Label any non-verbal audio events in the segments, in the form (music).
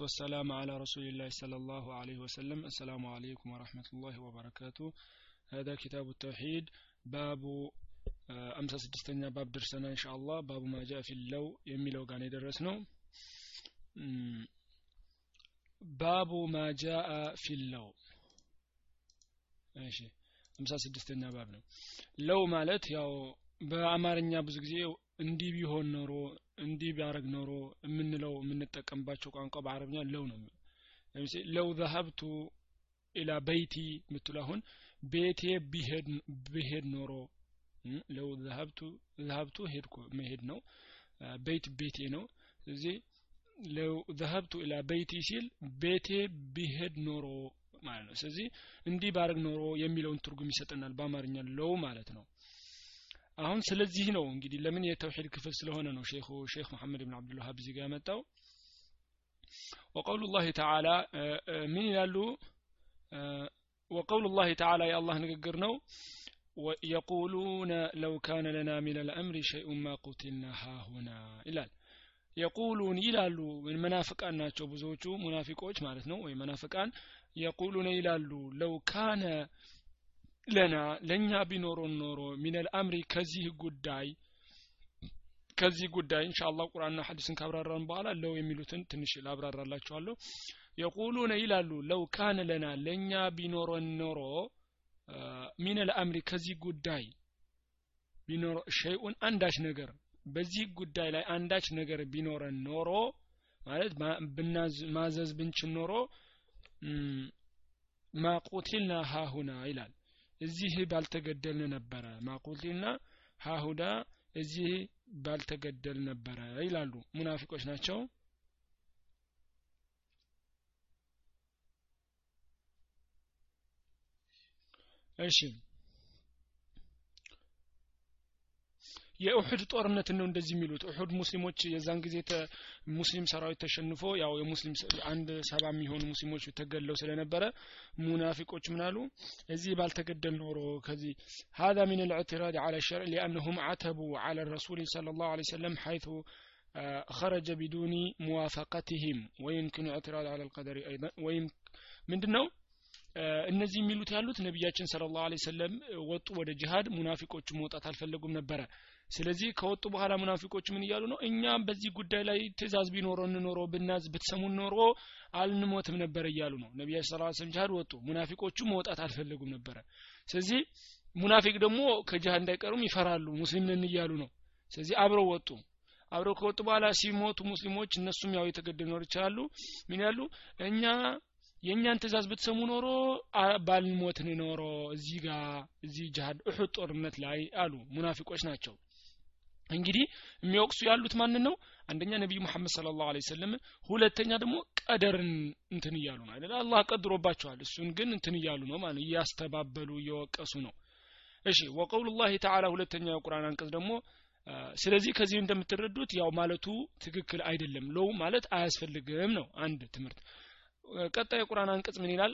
والسلام على رسول الله صلى الله عليه وسلم السلام عليكم ورحمة الله وبركاته هذا كتاب التوحيد باب أمسى سدستنا باب درسنا إن شاء الله باب ما جاء في اللو يميلو قان يدرسنا باب ما جاء في اللو ماشي አምሳ ስድስተኛ ባብ ነው ለው ማለት ያው በአማርኛ ብዙ ጊዜ እንዲህ ቢሆን ኖሮ እንዲህ ቢያደረግ ኖሮ የምንለው የምንጠቀምባቸው ቋንቋ በአረብኛ ለው ነው ለምሳሌ ለው ዘሀብቱ ኢላ በይቲ ምትሉ አሁን ቤቴ ብሄድ ኖሮ ለው ዘሀብቱ ዘሀብቱ ሄድኩ መሄድ ነው ቤት ቤቴ ነው። ስለዚህ ለው ዘሀብቱ ኢላ በይቲ ሲል ቤቴ ቢሄድ ኖሮ ማለት ነው። ስለዚህ እንዲህ ባረግ ኖሮ የሚለውን ትርጉም ይሰጠናል በአማርኛ ለው ማለት ነው አሁን ስለዚህ ነው እንግዲህ ለምን የተውሂድ ክፍል ስለሆነ ነው ሼኹ ሼክ መሐመድ ብን አብዱልዋሃብ እዚህ ጋር ያመጣው ወቀውሉ ላህ ተዓላ ምን ይላሉ? ወቀውሉ ላህ ተዓላ የአላህ ንግግር ነው። የቁሉነ ለው ካነ ለና ሚን አልአምሪ ሸይኡን ማ ቁትልና ሃሁና ይላል። የቁሉን ይላሉ መናፍቃን ናቸው ብዙዎቹ ሙናፊቆች ማለት ነው ወይ መናፍቃን። የቁሉነ ይላሉ ለው ካነ ለና ለእኛ ቢኖሮን ኖሮ ሚነል አምሪ ከዚህ ጉዳይ ከዚህ ጉዳይ እንሻአላህ ቁርአንና ሐዲስን ካብራራን በኋላ ለው የሚሉትን ትንሽ ላብራራላችኋለሁ። የቁሉነ ይላሉ ለው ካነ ለና ለእኛ ቢኖረን ኖሮ ሚነል አምሪ ከዚህ ጉዳይ ቢኖሮ ሸይኡን አንዳች ነገር በዚህ ጉዳይ ላይ አንዳች ነገር ቢኖረን ኖሮ ማለት ማዘዝ ብንችል ኖሮ ማቁቲልና ሃሁና ይላል እዚህ ባልተገደልን ነበረ ማቁቲልና ሃሁዳ እዚህ ባልተገደል ነበረ ይላሉ። ሙናፊቆች ናቸው። እሺ የኡሑድ ጦርነትን ነው እንደዚህ የሚሉት ኡሑድ ሙስሊሞች የዛን ጊዜ ሙስሊም ሰራዊት ተሸንፎ ያው የሙስሊም አንድ ሰባ የሚሆኑ ሙስሊሞች ተገለው ስለነበረ ሙናፊቆች ምናሉ እዚህ ባልተገደል ኖሮ ከዚህ هذا من الاعتراض على الشرع لأنهم عتبوا على الرسول صلى الله عليه وسلم حيث خرج بدون موافقتهم ويمكن اعتراض على القدر أيضا ويمكن ምንድነው እነዚህ የሚሉት ያሉት ነቢያችን ስለ ላሁ ሰለም ወጡ ወደ ጅሃድ ሙናፊቆቹ መውጣት አልፈለጉም ነበረ ስለዚህ ከወጡ በኋላ ሙናፊቆች ምን እያሉ ነው? እኛም በዚህ ጉዳይ ላይ ትእዛዝ ቢኖረን ኖሮ ብናዝ ብትሰሙን ኖሮ አልንሞትም ነበር እያሉ ነው። ነቢያችን ስለ ስለም ጅሃድ ወጡ። ሙናፊቆቹ መውጣት አልፈለጉም ነበረ ስለዚህ ሙናፊቅ ደግሞ ከጅሃድ እንዳይቀሩም ይፈራሉ። ሙስሊም ነን እያሉ ነው። ስለዚህ አብረው ወጡ። አብረው ከወጡ በኋላ ሲሞቱ ሙስሊሞች እነሱም ያው የተገደሉ ኖር ይችላሉ። ምን ያሉ እኛ የእኛን ትእዛዝ ብትሰሙ ኖሮ ባልሞትን ኖሮ እዚህ ጋር እዚህ ጅሃድ እሑድ ጦርነት ላይ አሉ። ሙናፊቆች ናቸው እንግዲህ የሚወቅሱ ያሉት ማንን ነው? አንደኛ ነቢዩ መሐመድ ስለ ላሁ ሰለም ሁለተኛ ደግሞ ቀደርን እንትን እያሉ ነው አይደለ አላህ ቀድሮባቸዋል። እሱን ግን እንትን እያሉ ነው ማለት እያስተባበሉ እየወቀሱ ነው። እሺ ወቀውሉ ላህ ተዓላ ሁለተኛው የቁርአን አንቀጽ ደግሞ ስለዚህ ከዚህ እንደምትረዱት ያው ማለቱ ትክክል አይደለም። ለው ማለት አያስፈልግም ነው አንድ ትምህርት ቀጣይ የቁርአን አንቀጽ ምን ይላል?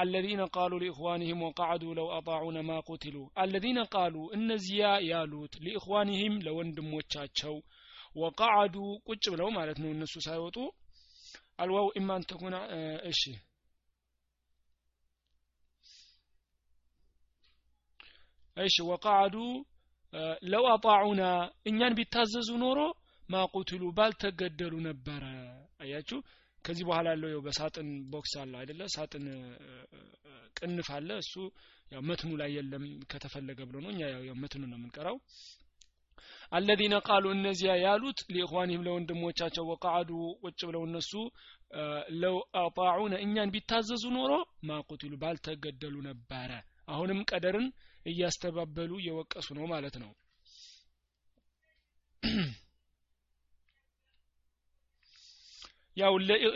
አለዚነ ቃሉ ሊእኽዋንህም ወቃዕዱ ለው አጣዑነ ማ ቁትሉ አለዚነ ቃሉ እነዚያ ያሉት ሊእኽዋንህም ለወንድሞቻቸው ወቃዕዱ ቁጭ ብለው ማለት ነው። እነሱ ሳይወጡ አልዋው ኢማን ተኩና እሺ። እሺ ወቃዕዱ ለው አጣዑና እኛን ቢታዘዙ ኖሮ ما قتلوا ባልተገደሉ ነበረ። አያችሁ ከዚህ በኋላ ያለው ያው በሳጥን box አለ አይደለ? ሳጥን ቅንፍ አለ። እሱ ያው መትኑ ላይ የለም ከተፈለገ ብሎ ነው። እኛ ያው መትኑ ነው የምንቀራው። الذين قالوا እነዚያ ያሉት لإخوانهم ለወንድሞቻቸው وقعدوا ቁጭ ብለው እነሱ لو أطاعونا እኛን ቢታዘዙ ኖሮ ما قتلوا ባልተገደሉ ነበረ። አሁንም ቀደርን እያስተባበሉ እየወቀሱ ነው ማለት ነው ያው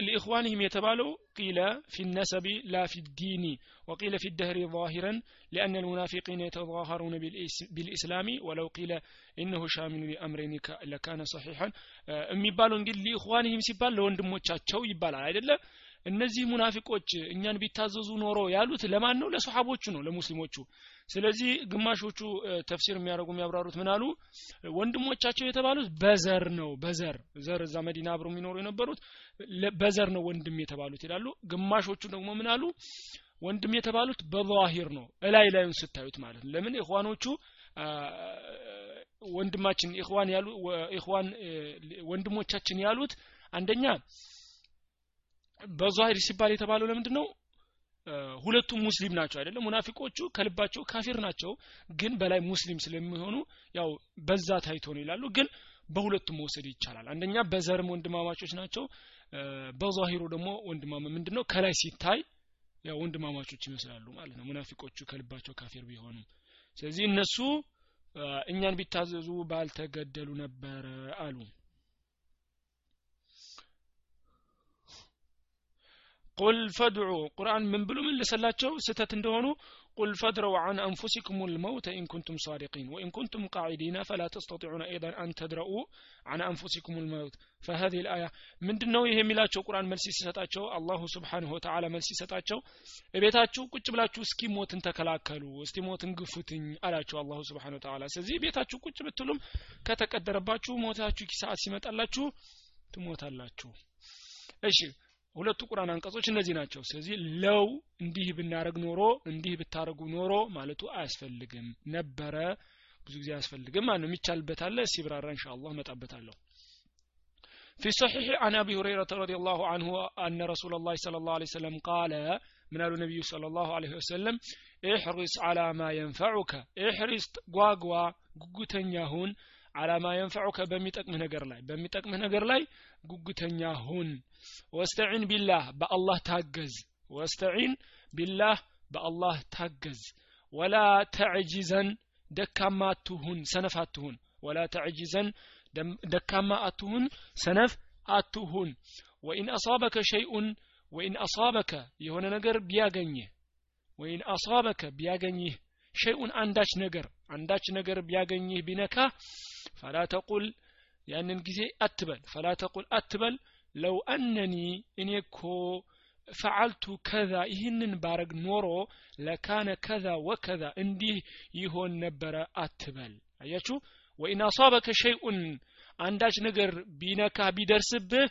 لإخوانهم የተባለው قيل في النسب لا في الدين وقيل في الدهر ظاهرا لأن المنافقين يتظاهرون بالإسلام ولو قيل إنه شامل لأمرين لكان صحيحا የሚባለው እንግዲህ ሊኢኽዋንህም ሲባል ለወንድሞቻቸው ይባላል አይደለ እነዚህ ሙናፊቆች እኛን ቢታዘዙ ኖሮ ያሉት ለማን ነው? ለሰሓቦቹ ነው ለሙስሊሞቹ። ስለዚህ ግማሾቹ ተፍሲር የሚያደርጉ የሚያብራሩት ምን አሉ? ወንድሞቻቸው የተባሉት በዘር ነው በዘር ዘር እዛ መዲና አብረው የሚኖሩ የነበሩት በዘር ነው ወንድም የተባሉት ይላሉ። ግማሾቹ ደግሞ ምን አሉ? ወንድም የተባሉት በዛሂር ነው እላይ ላዩን ስታዩት ማለት ነው። ለምን? ኢኽዋኖቹ ወንድማችን ኢኽዋን ያሉ ኢኽዋን ወንድሞቻችን ያሉት አንደኛ በዛሂር ሲባል የተባለው ለምንድን ነው ሁለቱም ሙስሊም ናቸው አይደለም ሙናፊቆቹ ከልባቸው ካፊር ናቸው ግን በላይ ሙስሊም ስለሚሆኑ ያው በዛ ታይቶ ነው ይላሉ ግን በሁለቱም መውሰድ ይቻላል። አንደኛ በዘርም ወንድማማቾች ናቸው በዛሂሩ ደግሞ ወንድማማ ምንድነው? ከላይ ሲታይ ያው ወንድማማቾች ይመስላሉ ማለት ነው ሙናፊቆቹ ከልባቸው ካፊር ቢሆኑም። ስለዚህ እነሱ እኛን ቢታዘዙ ባልተገደሉ ነበረ አሉ ቁል ፈድዑ ቁርአን ምን ብሎ መለሰላቸው? ስህተት እንደሆኑ قل فادرءوا عن أنفسكم الموت إن صادقين وإن كنتم كنتم قاعدين فلا تستطيعون أيضا أن تدرءوا عن أنفسكم الموت። فهذه الآية ምንድን ነው ይሄ የሚላቸው? ቁርአን መልስ ሲሰጣቸው الله سبحانه وتعالى መልስ ሲሰጣቸው እቤታችሁ ቁጭ ብላችሁ እስኪ ሞትን ተከላከሉ እስቲ ሞትን ግፉትኝ አላቸው الله سبحان وتعالى። ስለዚህ ቤታችሁ ቁጭ ብትሉም ከተቀደረባችሁ ሞታችሁ ሰዓት ሲመጣላችሁ ትሞታላችሁ። እሺ ሁለቱ ቁርአን አንቀጾች እነዚህ ናቸው ስለዚህ ለው እንዲህ ብናረግ ኖሮ እንዲህ ብታረጉ ኖሮ ማለቱ አያስፈልግም ነበረ ብዙ ጊዜ አያስፈልግም ማነው የሚቻልበት አለ ሲብራራ እንሻአላህ መጣበታለሁ في الصحيح عن أبي هريرة رضي الله عنه أن رسول الله صلى الله عليه وسلم قال من النبي صلى الله عليه وسلم احرص على ما ينفعك احرص قواقوا قوتنياهون على አላማ የንፈዑከ በሚጠቅምህ ነገር ላይ በሚጠቅምህ ነገር ላይ ጉጉተኛ ሁን። ወስተዒን ቢላህ በአላህ ታገዝ። ወስተዒን ቢላህ በአላህ ታገዝ። ወላ ተዕጂዘን ደካማ አትሁን ሰነፍ አትሁን። ወላ ተዕጂዘን ደካማ አትሁን ሰነፍ አትሁን። ወኢን አሳበከ ሸይኡን ወኢን አሳበከ የሆነ ነገር ቢያገኝህ ወኢን አሳበከ ቢያገኝህ ሸይኡን አንዳች ነገር አንዳች ነገር ቢያገኝህ ቢነካ ፈላ ተቁል ያንን ጊዜ አትበል ፈላ ተቁል አትበል ለው አነኒ እኔ እኮ ፈዓልቱ ከዛ ይህንን ባረግ ኖሮ ለካነ ከዛ ወከዛ እንዲህ ይሆን ነበረ አትበል አያችሁ ወኢን አሳበከ ሸይኡን አንዳች ነገር ቢነካ ቢደርስብህ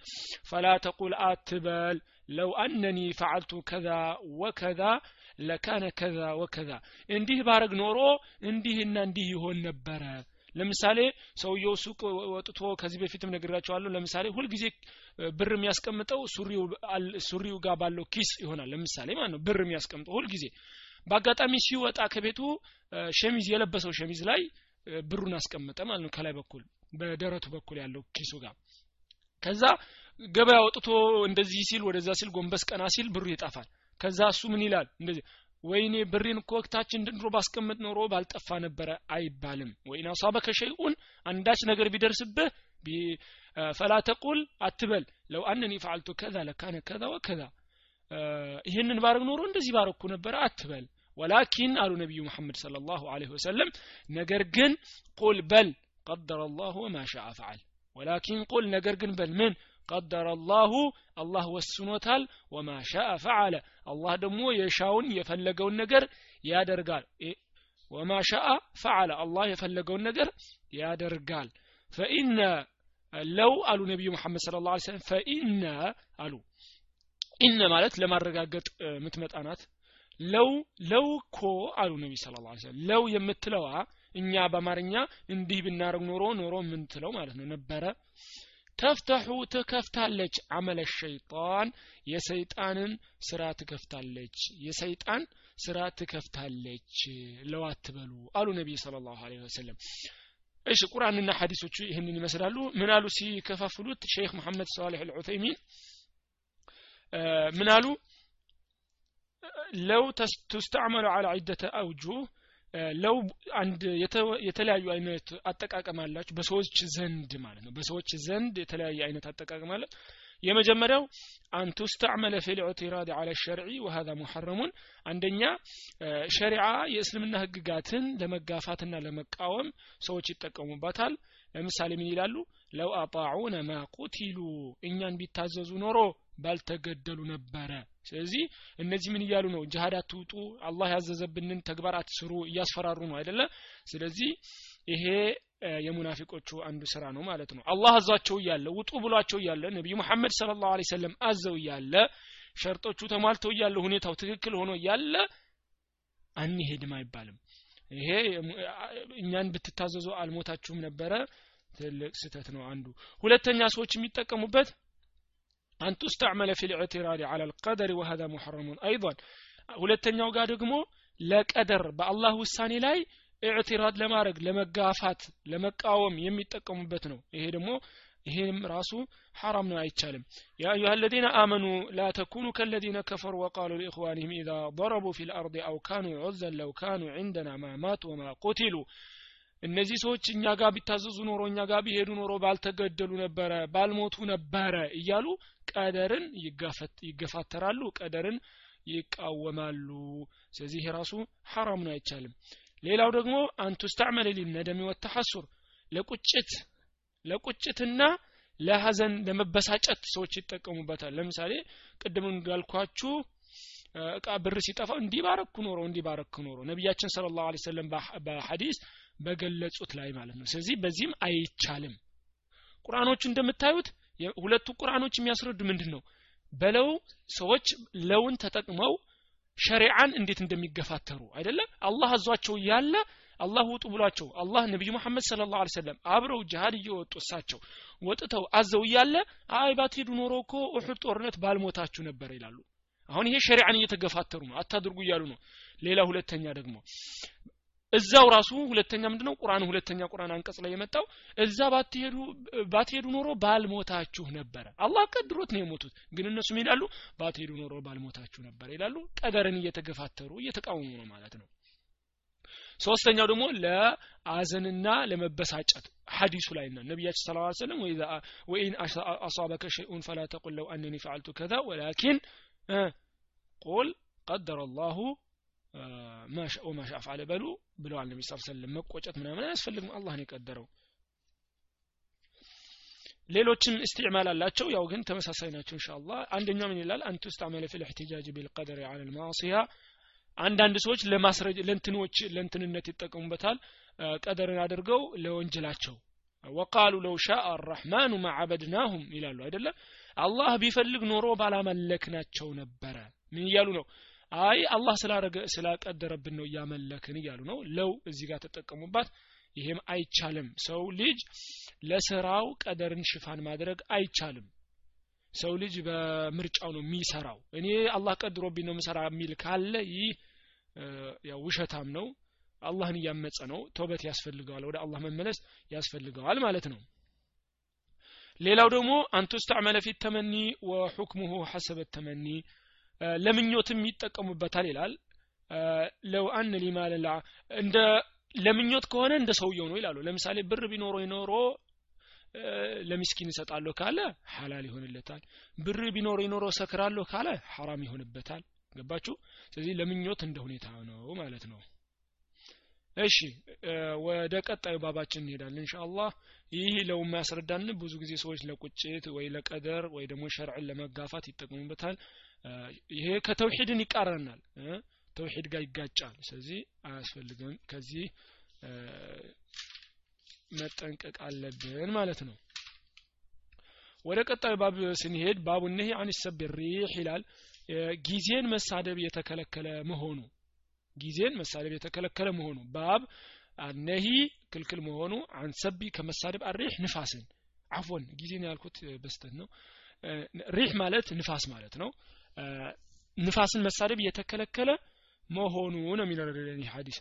ፈላ ተቁል አትበል ለው አነኒ ፈዓልቱ ከዛ ወከዛ ለካነ ከዛ ወከዛ እንዲህ ባረግ ኖሮ እንዲህና እንዲህ ይሆን ነበረ ለምሳሌ ሰውየው ሱቅ ወጥቶ ከዚህ በፊትም ነግራቸዋለሁ ለምሳሌ ሁልጊዜ ብር የሚያስቀምጠው ሱሪው ጋር ባለው ኪስ ይሆናል። ለምሳሌ ማለት ነው ብር የሚያስቀምጠው ሁልጊዜ በአጋጣሚ ሲወጣ ከቤቱ ሸሚዝ የለበሰው ሸሚዝ ላይ ብሩን አስቀመጠ ማለት ነው ከላይ በኩል በደረቱ በኩል ያለው ኪሱ ጋር። ከዛ ገበያ ወጥቶ እንደዚህ ሲል ወደዛ ሲል ጎንበስ ቀና ሲል ብሩ ይጣፋል ከዛ እሱ ምን ይላል? እንደዚህ ወይኔ ብሬን እኮ ወቅታችን ድንድሮ ባስቀምጥ ኖሮ ባልጠፋ ነበረ አይባልም ወይን አሳበከ ሸይኡን አንዳች ነገር ቢደርስብህ ፈላ ተቁል አትበል ለው አነኒ ፈዓልቱ ከዛ ለካነ ከዛ ወከዛ ይህንን ባረግ ኖሮ እንደዚህ ባረኩ ነበረ አትበል ወላኪን አሉ ነቢዩ መሐመድ صلى الله عليه وسلم ነገር ግን ቁል በል قدر الله وما شاء فعل ولكن قل ነገር ግን በል ቀደረ አላሁ አላህ ወስኖታል። ወማ ሻአ ፈዓለ አላህ ደግሞ የሻውን የፈለገውን ነገር ያደርጋል። ወማ ሻአ ፈዓለ አላህ የፈለገውን ነገር ያደርጋል። ፈኢነ ለው አሉ ነቢዩ መሐመድ ስለ ላ ሰለም ፈኢነ አሉ። ኢነ ማለት ለማረጋገጥ ምትመጣ ናት። ለው ለው እኮ አሉ ነቢ ስለ ላ ስለም ለው የምትለዋ እኛ በአማርኛ እንዲህ ብናረግ ኖሮ ኖሮ የምንትለው ማለት ነው? ነበረ። ተፍተሑ ትከፍታለች አመለ ሸይጣን የሰይጣንን ስራ ትከፍታለች። የሰይጣን ስራ ትከፍታለች። ለው አትበሉ አሉ ነቢይ ስለ ላሁ ወሰለም። እሺ ቁርአንና ሐዲሶቹ ይህንን ይመስላሉ። ምን አሉ ሲከፋፍሉት? ሼክ መሐመድ ሳሌሕ አልዑተይሚን ምን አሉ? ለው ትስተዕመሉ አላ ዒደተ አውጁህ ለው አንድ የተለያዩ አይነት አጠቃቀም አላቸው። በሰዎች ዘንድ ማለት ነው። በሰዎች ዘንድ የተለያየ አይነት አጠቃቀም አለ። የመጀመሪያው አን ቱስተዕመለ ፊ ልዕትራድ አለ ሸርዒ ወሀዛ ሙሐረሙን። አንደኛ ሸሪዓ የእስልምና ህግጋትን ለመጋፋትና ለመቃወም ሰዎች ይጠቀሙባታል። ለምሳሌ ምን ይላሉ? ለው አጣዑነ ማ ቁቲሉ እኛን ቢታዘዙ ኖሮ ባልተገደሉ ነበረ ስለዚህ እነዚህ ምን እያሉ ነው? ጅሃድ አትውጡ አላህ ያዘዘብንን ተግባር አትስሩ እያስፈራሩ ነው አይደለ? ስለዚህ ይሄ የሙናፊቆቹ አንዱ ስራ ነው ማለት ነው። አላህ አዟቸው እያለ ውጡ ብሏቸው እያለ ነቢዩ መሐመድ ስለ ላሁ ሰለም አዘው እያለ ሸርጦቹ ተሟልተው እያለ ሁኔታው ትክክል ሆኖ እያለ አንሄድም አይባልም። ይሄ እኛን ብትታዘዙ አልሞታችሁም ነበረ? ትልቅ ስህተት ነው አንዱ። ሁለተኛ ሰዎች የሚጠቀሙበት أن تستعمل في الاعتراض على القدر وهذا محرم أيضا ሁለተኛው ጋር ደግሞ ለቀደር በአላህ ውሳኔ ላይ ኢዕትራድ ለማድረግ ለመጋፋት ለመቃወም የሚጠቀሙበት ነው ይሄ ደግሞ ይሄም ራሱ ሐራም ነው አይቻልም ያ አዩሃ الذين آمنوا لا تكونوا كالذين كفروا وقالوا لإخوانهم إذا ضربوا في الأرض أو كانوا عزا لو كانوا عندنا ما ماتوا وما قتلوا እነዚህ ሰዎች እኛ ጋር ቢታዘዙ ኖሮ እኛ ጋር ቢሄዱ ኖሮ ባልተገደሉ ነበረ ባልሞቱ ነበረ እያሉ ቀደርን ይገፋተራሉ ቀደርን ይቃወማሉ። ስለዚህ ራሱ ሐራም ነው አይቻልም። ሌላው ደግሞ አንቱ ስተዕመል ሊነደሚ ወተሐሱር ለቁጭት ለቁጭትና ለሀዘን ለመበሳጨት ሰዎች ይጠቀሙበታል። ለምሳሌ ቅድም እንዳልኳችሁ እቃ ብር ሲጠፋ እንዲህ ባረኩ ኖሮ እንዲህ ባረኩ ኖሮ ነቢያችን ስለ ላሁ ሰለም በሐዲስ በገለጹት ላይ ማለት ነው። ስለዚህ በዚህም አይቻልም። ቁርአኖቹ እንደምታዩት ሁለቱ ቁርአኖች የሚያስረዱ ምንድን ነው በለው ሰዎች ለውን ተጠቅመው ሸሪዓን እንዴት እንደሚገፋተሩ አይደለም አላህ አዟቸው ያለ አላህ ውጡ ብሏቸው አላህ ነቢዩ መሐመድ ስለ ላሁ ሰለም አብረው ጅሃድ እየወጡ እሳቸው ወጥተው አዘው እያለ አይ ባትሄዱ ኖሮ እኮ ኡሑድ ጦርነት ባልሞታችሁ ነበር ይላሉ። አሁን ይሄ ሸሪዓን እየተገፋተሩ ነው። አታድርጉ እያሉ ነው። ሌላ ሁለተኛ ደግሞ እዛው ራሱ ሁለተኛ ምንድነው? ቁርአን ሁለተኛ ቁርአን አንቀጽ ላይ የመጣው እዛ ባትሄዱ ባትሄዱ ኖሮ ባልሞታችሁ ነበረ። አላህ ቀድሮት ነው የሞቱት። ግን እነሱም ይላሉ? ባትሄዱ ኖሮ ባልሞታችሁ ነበር ይላሉ። ቀደርን እየተገፋተሩ እየተቃወሙ ነው ማለት ነው። ሶስተኛው ደግሞ ለአዘንና ለመበሳጨት ሐዲሱ ላይ ነው። ነቢያችን ስለ ሰለም ወኢን አሳበከ ሸይኡን ፈላ ተቁል ለው አነኒ ፈዓልቱ ከዛ ወላኪን ቁል ቀደረ አላሁ ወማ ሻ ፈዓለ በሉ ብለዋል ነቢ ስ መቆጨት ምናምን አያስፈልግም አላህ ነው የቀደረው። ሌሎችም እስትዕማል አላቸው ያው ግን ተመሳሳይ ናቸው እንሻ አላህ አንደኛው ምን ይላል? አንቱ ስተዕመለ ፊ ልእሕትጃጅ ቢልቀደር አለ ልማሲያ አንዳንድ ሰዎች ለማስረጅ ለእንትኖች ለእንትንነት ይጠቀሙበታል። ቀደርን አድርገው ለወንጀላቸው። ወቃሉ ለው ሻአ አራሕማኑ ማዓበድናሁም ይላሉ አይደለም አላህ ቢፈልግ ኖሮ ባላመለክናቸው ነበረ። ምን እያሉ ነው አይ አላህ ስላረገ ስላቀደረብን ነው እያመለክን እያሉ ነው። ለው እዚህ ጋር ተጠቀሙባት። ይሄም አይቻልም። ሰው ልጅ ለስራው ቀደርን ሽፋን ማድረግ አይቻልም። ሰው ልጅ በምርጫው ነው የሚሰራው። እኔ አላህ ቀድሮብኝ ነው ምሰራ የሚል ካለ ይህ ያው ውሸታም ነው። አላህን እያመፀ ነው። ተውበት ያስፈልገዋል። ወደ አላህ መመለስ ያስፈልገዋል ማለት ነው። ሌላው ደግሞ አንቱ ስተዕመለ ፊት ተመኒ ወሑክሙሁ ሐሰበ ተመኒ ለምኞትም ይጠቀሙበታል ይላል። ለው አን ሊማልላ እንደ ለምኞት ከሆነ እንደ ሰውየው ነው ይላሉ። ለምሳሌ ብር ቢኖሮ ይኖሮ ለሚስኪን እሰጣለሁ ካለ ሐላል ይሆንለታል። ብር ቢኖር ይኖሮ ሰክራለሁ ካለ ሐራም ይሆንበታል። ገባችሁ? ስለዚህ ለምኞት እንደ ሁኔታ ነው ማለት ነው። እሺ ወደ ቀጣዩ ባባችን እንሄዳለን እንሻአላህ ይህ ለው የሚያስረዳን ብዙ ጊዜ ሰዎች ለቁጭት ወይ ለቀደር ወይ ደግሞ ሸርዕን ለመጋፋት ይጠቀሙበታል ይሄ ከተውሂድን ይቃረናል። ተውሂድ ጋር ይጋጫል። ስለዚህ አያስፈልግም። ከዚህ መጠንቀቅ አለብን ማለት ነው። ወደ ቀጣዩ ባብ ስንሄድ ባቡ ነህ አን ሰብ ሪሕ ይላል። ጊዜን መሳደብ የተከለከለ መሆኑ ጊዜን መሳደብ የተከለከለ መሆኑ። ባብ አነሂ ክልክል መሆኑ አንሰቢ ከመሳደብ አሪሕ ንፋስን። አፎን ጊዜን ያልኩት በስተት ነው። ሪሕ ማለት ንፋስ ማለት ነው ንፋስን መሳደብ የተከለከለ መሆኑ ነው የሚነግረን ይህ ሐዲስ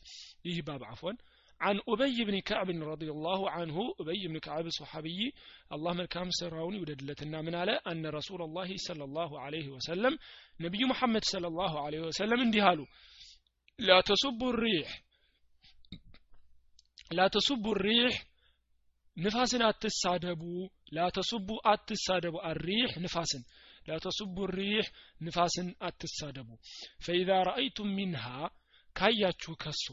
ይህ ባብ አፎን عن أبي بن كعب رضي الله عنه أبي بن كعب صحابي الله ملكام سراوني وددلتنا من على أن رسول الله صلى الله عليه وسلم نبي محمد صلى الله عليه وسلم اندهالو لا تسبوا الريح لا تسبوا الريح نفاسن أتسادبوا لا تسبوا أتسادبوا الريح نفاسن ላተሱቡ ሪህ ንፋስን አትሳደቡ። ፈኢዛ ረአይቱም ሚንሃ ካያችሁ ከሷ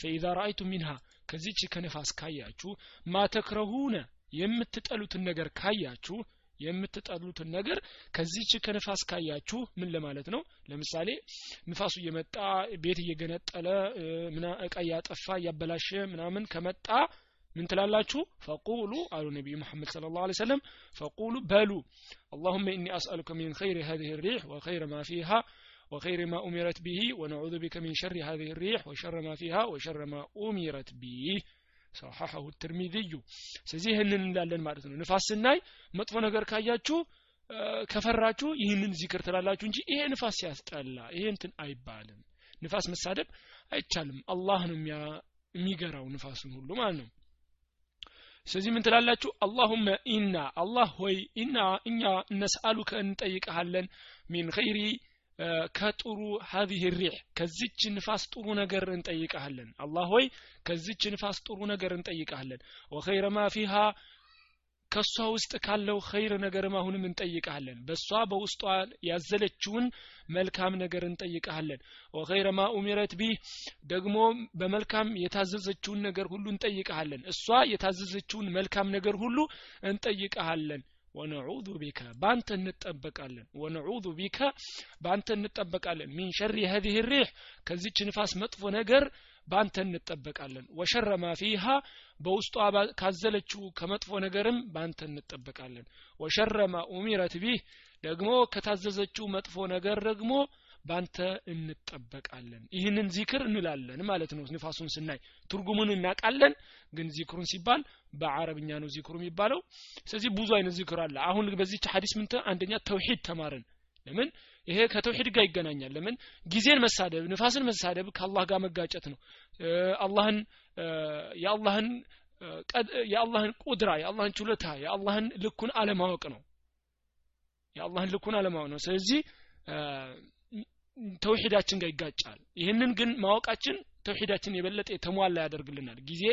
ፈኢዛ ረአይቱም ሚንሃ ከዚች ከንፋስ ካያችሁ ማተክረሁነ የምትጠሉትን ነገር ካያችሁ የምትጠሉትን ነገር ከዚች ከንፋስ ካያችሁ ምን ለማለት ነው? ለምሳሌ ንፋሱ እየመጣ ቤት እየገነጠለ እቃ እያጠፋ እያበላሸ ምናምን ከመጣ ምን ትላላችሁ ፈቁሉ አሉ ነቢዩ መሐመድ ስለ ላሁ ሰለም ፈቁሉ በሉ አላሁመ ኢኒ አስአሉከ ሚን ኸይር هذه الريح وخير ما فيها وخير ما أمرت به ونعوذ بك من شر هذه الريح وشر ما فيها وشر ما أمرت به ሰሐሐሁ ትርሚዝዩ ስለዚህ ይህንን እንላለን ማለት ነው ንፋስ ስናይ መጥፎ ነገር ካያችሁ ከፈራችሁ ይህንን ዚክር ትላላችሁ እንጂ ይሄ ንፋስ ሲያስጠላ ይሄ እንትን አይባልም ንፋስ መሳደብ አይቻልም አላህ ነው የሚገራው ንፋሱን ሁሉ ማለት ነው ስለዚህ ምን ትላላችሁ? አላሁመ ኢና. አላህ ሆይ ኢና እኛ ነስአሉከ እንጠይቀሃለን ሚን ኸይሪ ከጥሩ ሀዚህ ሪሕ ከዚች ንፋስ ጥሩ ነገር እንጠይቀሃለን አላህ ሆይ ከዚች ንፋስ ጥሩ ነገር እንጠይቀሃለን ወኸይረ ማ ፊሃ ከእሷ ውስጥ ካለው ኸይር ነገርም አሁንም እንጠይቀሃለን በእሷ በውስጧ ያዘለችውን መልካም ነገር እንጠይቀሃለን ወኸይረ ማ ኡሚረት ቢህ ደግሞ በመልካም የታዘዘችውን ነገር ሁሉ እንጠይቀሃለን እሷ የታዘዘችውን መልካም ነገር ሁሉ እንጠይቀሃለን ወነዑዙ ቢከ በአንተ እንጠበቃለን። ወነዑዙ ቢከ በአንተ እንጠበቃለን። ሚን ሸሪ ሪሕ ከዚች ንፋስ መጥፎ ነገር በአንተ እንጠበቃለን። ወሸረ ማ ፊሃ በውስጧ ካዘለችው ከመጥፎ ነገርም በአንተ እንጠበቃለን። ወሸረ ማ ኡሚረት ቢህ ደግሞ ከታዘዘችው መጥፎ ነገር ደግሞ ባንተ እንጠበቃለን። ይህንን ዚክር እንላለን ማለት ነው። ንፋሱን ስናይ ትርጉሙን እናቃለን ግን ዚክሩን ሲባል በአረብኛ ነው ዚክሩ የሚባለው። ስለዚህ ብዙ አይነት ዚክር አለ። አሁን በዚች ሀዲስ ምንተ አንደኛ ተውሂድ ተማርን ለምን? ይሄ ከተውሂድ ጋር ይገናኛል። ለምን? ጊዜን መሳደብ ንፋስን መሳደብ ከአላህ ጋር መጋጨት ነው። አላህን የአላህን የአላህን ቁድራ የአላህን ችሎታ የአላህን ልኩን አለማወቅ ነው። የአላህን ልኩን አለማወቅ ነው። ስለዚህ ተውሂዳችን ጋር ይጋጫል። ይህንን ግን ማወቃችን ተውሂዳችን የበለጠ የተሟላ ያደርግልናል። ጊዜ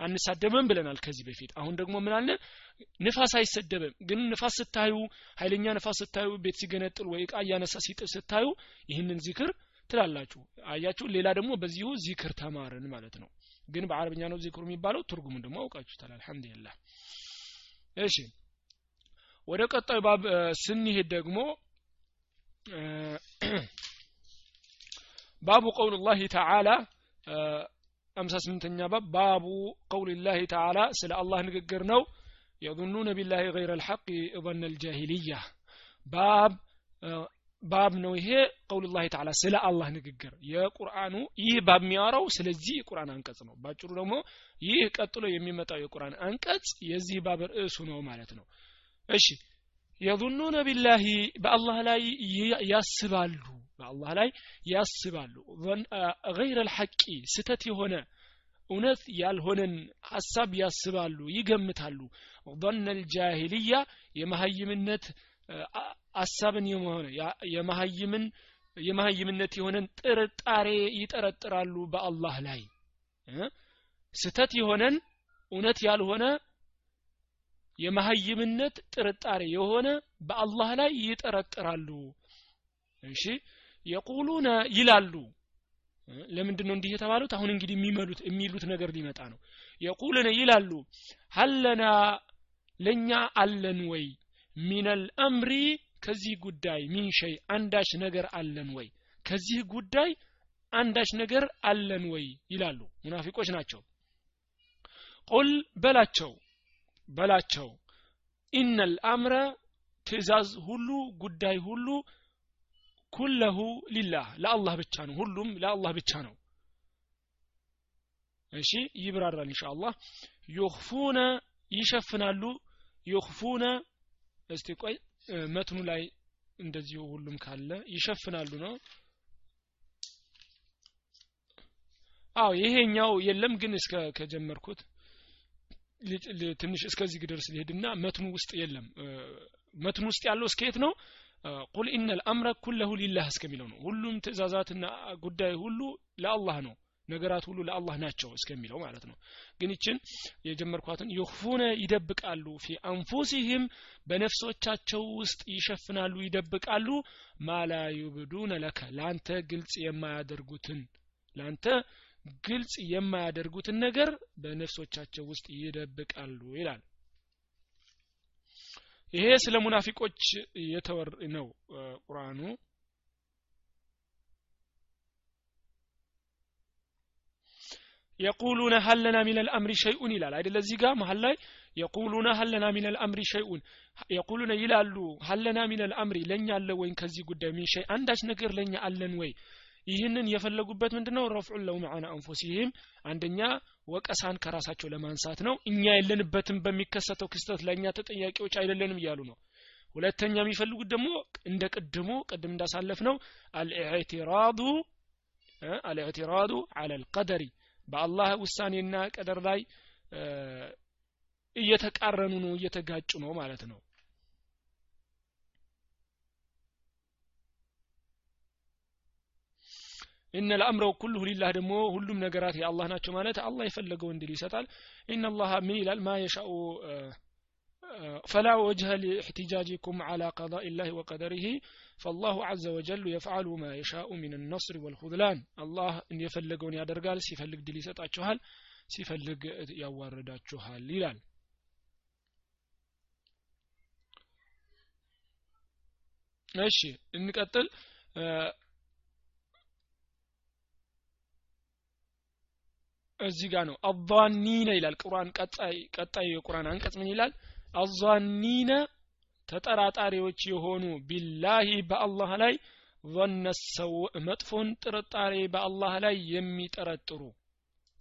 አንሳደብም ብለናል ከዚህ በፊት። አሁን ደግሞ ምን አለ? ንፋስ አይሰደብም። ግን ንፋስ ስታዩ ኃይለኛ ንፋስ ስታዩ ቤት ሲገነጥል ወይ እቃ እያነሳ ሲጥል ስታዩ ይህንን ዚክር ትላላችሁ። አያችሁ? ሌላ ደግሞ በዚሁ ዚክር ተማርን ማለት ነው። ግን በአረብኛ ነው ዚክሩ የሚባለው። ትርጉሙን ደግሞ አውቃችሁታል። አልহামዱሊላህ እሺ። ወደ ቀጣዩ ባብ ስንሄድ ደግሞ ባቡ ቀውል ላህ ተዓላ አምሳ ስምንተኛ ባብ ባቡ ቀውል ላህ ተዓላ ስለ አላህ ንግግር ነው። የظኑነ ቢላህ ገይረ ልሐቅ እظነ ልጃሂልያ። ባብ ባብ ነው ይሄ ቀውል ላህ ተዓላ ስለ አላህ ንግግር። የቁርአኑ ይህ ባብ የሚያወራው ስለዚህ የቁርአን አንቀጽ ነው። ባጭሩ ደግሞ ይህ ቀጥሎ የሚመጣው የቁርአን አንቀጽ የዚህ ባብ ርዕሱ ነው ማለት ነው። እሺ የظኑነ ቢላሂ በአላህ ላይ ያስባሉ በአላህ ላይ ያስባሉ። ገይረ ልሐቂ ስተት የሆነ እውነት ያልሆነን ሀሳብ ያስባሉ ይገምታሉ። ظነ ልጃሂልያ የመሀይምነት አሳብን የሆነ የመሀይምን የመሀይምነት የሆነን ጥርጣሬ ይጠረጥራሉ በአላህ ላይ። ስተት የሆነን እውነት ያልሆነ የመሀይምነት ጥርጣሬ የሆነ በአላህ ላይ ይጠረጥራሉ። እሺ? የቁሉነ ይላሉ። ለምንድን ነው እንዲህ የተባሉት? አሁን እንግዲህ የሚመሉት የሚሉት ነገር ሊመጣ ነው። የቁሉነ ይላሉ ሀለና ለኛ አለን ወይ? ሚነል አምሪ ከዚህ ጉዳይ ሚን ሸይ አንዳች ነገር አለን ወይ? ከዚህ ጉዳይ አንዳች ነገር አለን ወይ? ይላሉ። ሙናፊቆች ናቸው። ቁል በላቸው በላቸው። ኢነል አምረ ትእዛዝ ሁሉ ጉዳይ ሁሉ ኩለሁ ሊላህ ለአላህ ብቻ ነው። ሁሉም ለአላህ ብቻ ነው። እሺ ይብራራል ኢንሻአላህ። ዩኽፉነ ይሸፍናሉ። ዩኽፉነ እስቲ ቆይ መትኑ ላይ እንደዚሁ ሁሉም ካለ ይሸፍናሉ ነው። አው ይሄኛው የለም ግን እስከ ከጀመርኩት ትንሽ እስከዚህ ድረስ ሊሄድና መትኑ ውስጥ የለም። መትኑ ውስጥ ያለው እስከየት ነው? ቁል ኢነ ልአምረ ኩለሁ ሊላህ እስከሚለው ነው። ሁሉም ትእዛዛትና ጉዳይ ሁሉ ለአላህ ነው። ነገራት ሁሉ ለአላህ ናቸው እስከሚለው ማለት ነው። ግን ይችን የጀመርኳትን ይኽፉነ ይደብቃሉ። ፊ አንፉሲህም በነፍሶቻቸው ውስጥ ይሸፍናሉ ይደብቃሉ። ማላ ዩብዱነ ለከ ለአንተ ግልጽ የማያደርጉትን ለአንተ ግልጽ የማያደርጉትን ነገር በነፍሶቻቸው ውስጥ ይደብቃሉ ይላል። ይሄ ስለ ሙናፊቆች የተወር ነው። ቁርአኑ የቁሉነ ሀለና ሚን አልአምሪ ሸይኡን ይላል። አይደለ? እዚህ ጋር መሀል ላይ የቁሉነ ሀለና ሚን አልአምሪ ሸይኡን የቁሉነ ይላሉ። ሀለና ሚን አልአምሪ ለእኛ አለ ወይም ከዚህ ጉዳይ ሚን ሸይ አንዳች ነገር ለእኛ አለን ወይ ይህንን የፈለጉበት ምንድነው? ረፍዑን ለው መዓና አንፉሲህም አንደኛ ወቀሳን ከራሳቸው ለማንሳት ነው። እኛ የለንበትም በሚከሰተው ክስተት ለእኛ ተጠያቂዎች አይደለንም እያሉ ነው። ሁለተኛ የሚፈልጉት ደግሞ እንደ ቅድሞ ቅድም እንዳሳለፍ ነው አልኢዕቲራዱ አልኢዕቲራዱ አለ ልቀደሪ በአላህ ውሳኔና ቀደር ላይ እየተቃረኑ ነው እየተጋጩ ነው ማለት ነው ኢነ ለአምረው ኩልሁ ሊላህ ደግሞ ሁሉም ነገራት የአላህ ናቸው ማለት አላህ የፈለገው እንዲል ይሰጣል ኢነላህ ምን ይላል ማ የሻኡ فلا وجه لاحتجاجكم على قضاء الله وقدره فالله عز وجل يفعل ما يشاء من النصر والخذلان الله ان يفلقون ያደርጋል ሲፈልግ ድል ይሰጣችኋል ሲፈልግ ያዋርዳችኋል ይላል እሺ እንቀጥል እዚህ ጋር ነው አዛኒነ ይላል ቁርአን ቀጣይ ቀጣይ የቁርአን አንቀጽ ምን ይላል አዛኒነ ተጠራጣሪዎች የሆኑ ቢላሂ በአላህ ላይ ظن السوء መጥፎን ጥርጣሬ በአላህ ላይ የሚጠረጥሩ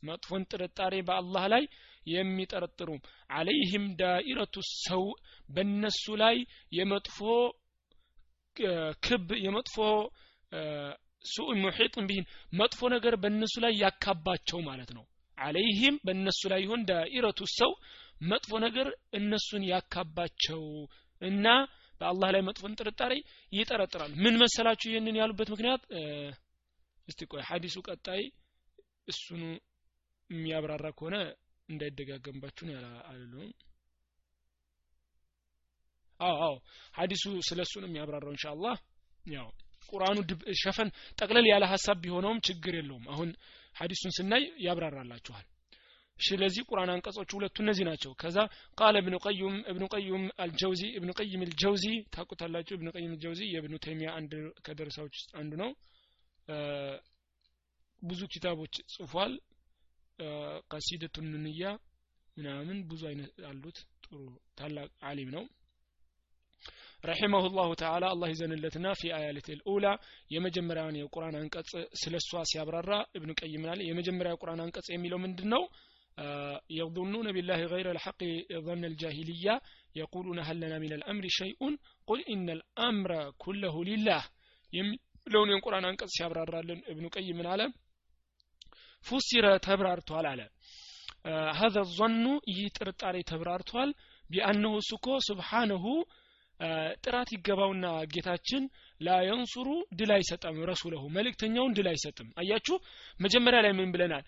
መጥፎን ጥርጣሬ በአላህ ላይ የሚጠረጥሩ አለይህም ዳኢረቱ ሰው በነሱ ላይ የመጥፎ ክብ የመጥፎ ሱእ ሙሒጥን ቢህን መጥፎ ነገር በእነሱ ላይ ያካባቸው ማለት ነው። አለይህም በእነሱ ላይ ይሁን ዳኢረቱ ሰው መጥፎ ነገር እነሱን ያካባቸው እና በአላህ ላይ መጥፎን ጥርጣሬ ይጠረጥራሉ ምን መሰላችሁ ይህንን ያሉበት ምክንያት? እስቲ ቆይ ሀዲሱ ቀጣይ እሱኑ የሚያብራራ ከሆነ እንዳይደጋገምባችሁ ነው አልሉም አዎ አዎ ሀዲሱ ስለ እሱ ነው የሚያብራራው እንሻአላህ ያው ቁርአኑ ሸፈን ጠቅለል ያለ ሀሳብ ቢሆነውም ችግር የለውም። አሁን ሀዲሱን ስናይ ያብራራላችኋል። ስለዚህ ቁርአን አንቀጾች ሁለቱ እነዚህ ናቸው። ከዛ ቃለ እብኑ ቀዩም እብኑ ቀዩም አልጀውዚ እብኑ ቀይም አልጀውዚ ታቁታላችሁ እብኑ ቀይም አልጀውዚ የእብኑ ተይሚያ አንድ ከደረሳዎች ውስጥ አንዱ ነው። ብዙ ኪታቦች ጽፏል። ቀሲደቱን ንንያ ምናምን ብዙ አይነት አሉት። ጥሩ ታላቅ አሊም ነው ረሒመሁ ላሁ ተዓላ አላህ ይዘንለትና ፊ አያለት ልኡላ የመጀመሪያውን የቁርአን አንቀጽ ስለ እሷ ሲያብራራ እብኑ ቀይም ናለ የመጀመሪያ የቁርአን አንቀጽ የሚለው ምንድን ነው يظنون بالله غير الحق ظن الجاهلية يقولون هل لنا من الأمر شيء قل إن الأمر كله لله የሚለውን የቁርአን አንቀጽ ሲያብራራልን እብኑ ቀይም ምን አለ ፉሲረ ተብራርቷል አለ هذا الظن ይህ ጥርጣሬ ተብራርቷል ቢአነሁ ስኮ ስብሓነሁ ጥራት ይገባውና ጌታችን ላየንሱሩ ድል አይሰጠም ረሱለሁ መልእክተኛውን ድል አይሰጥም። አያችሁ? መጀመሪያ ላይ ምን ብለናል?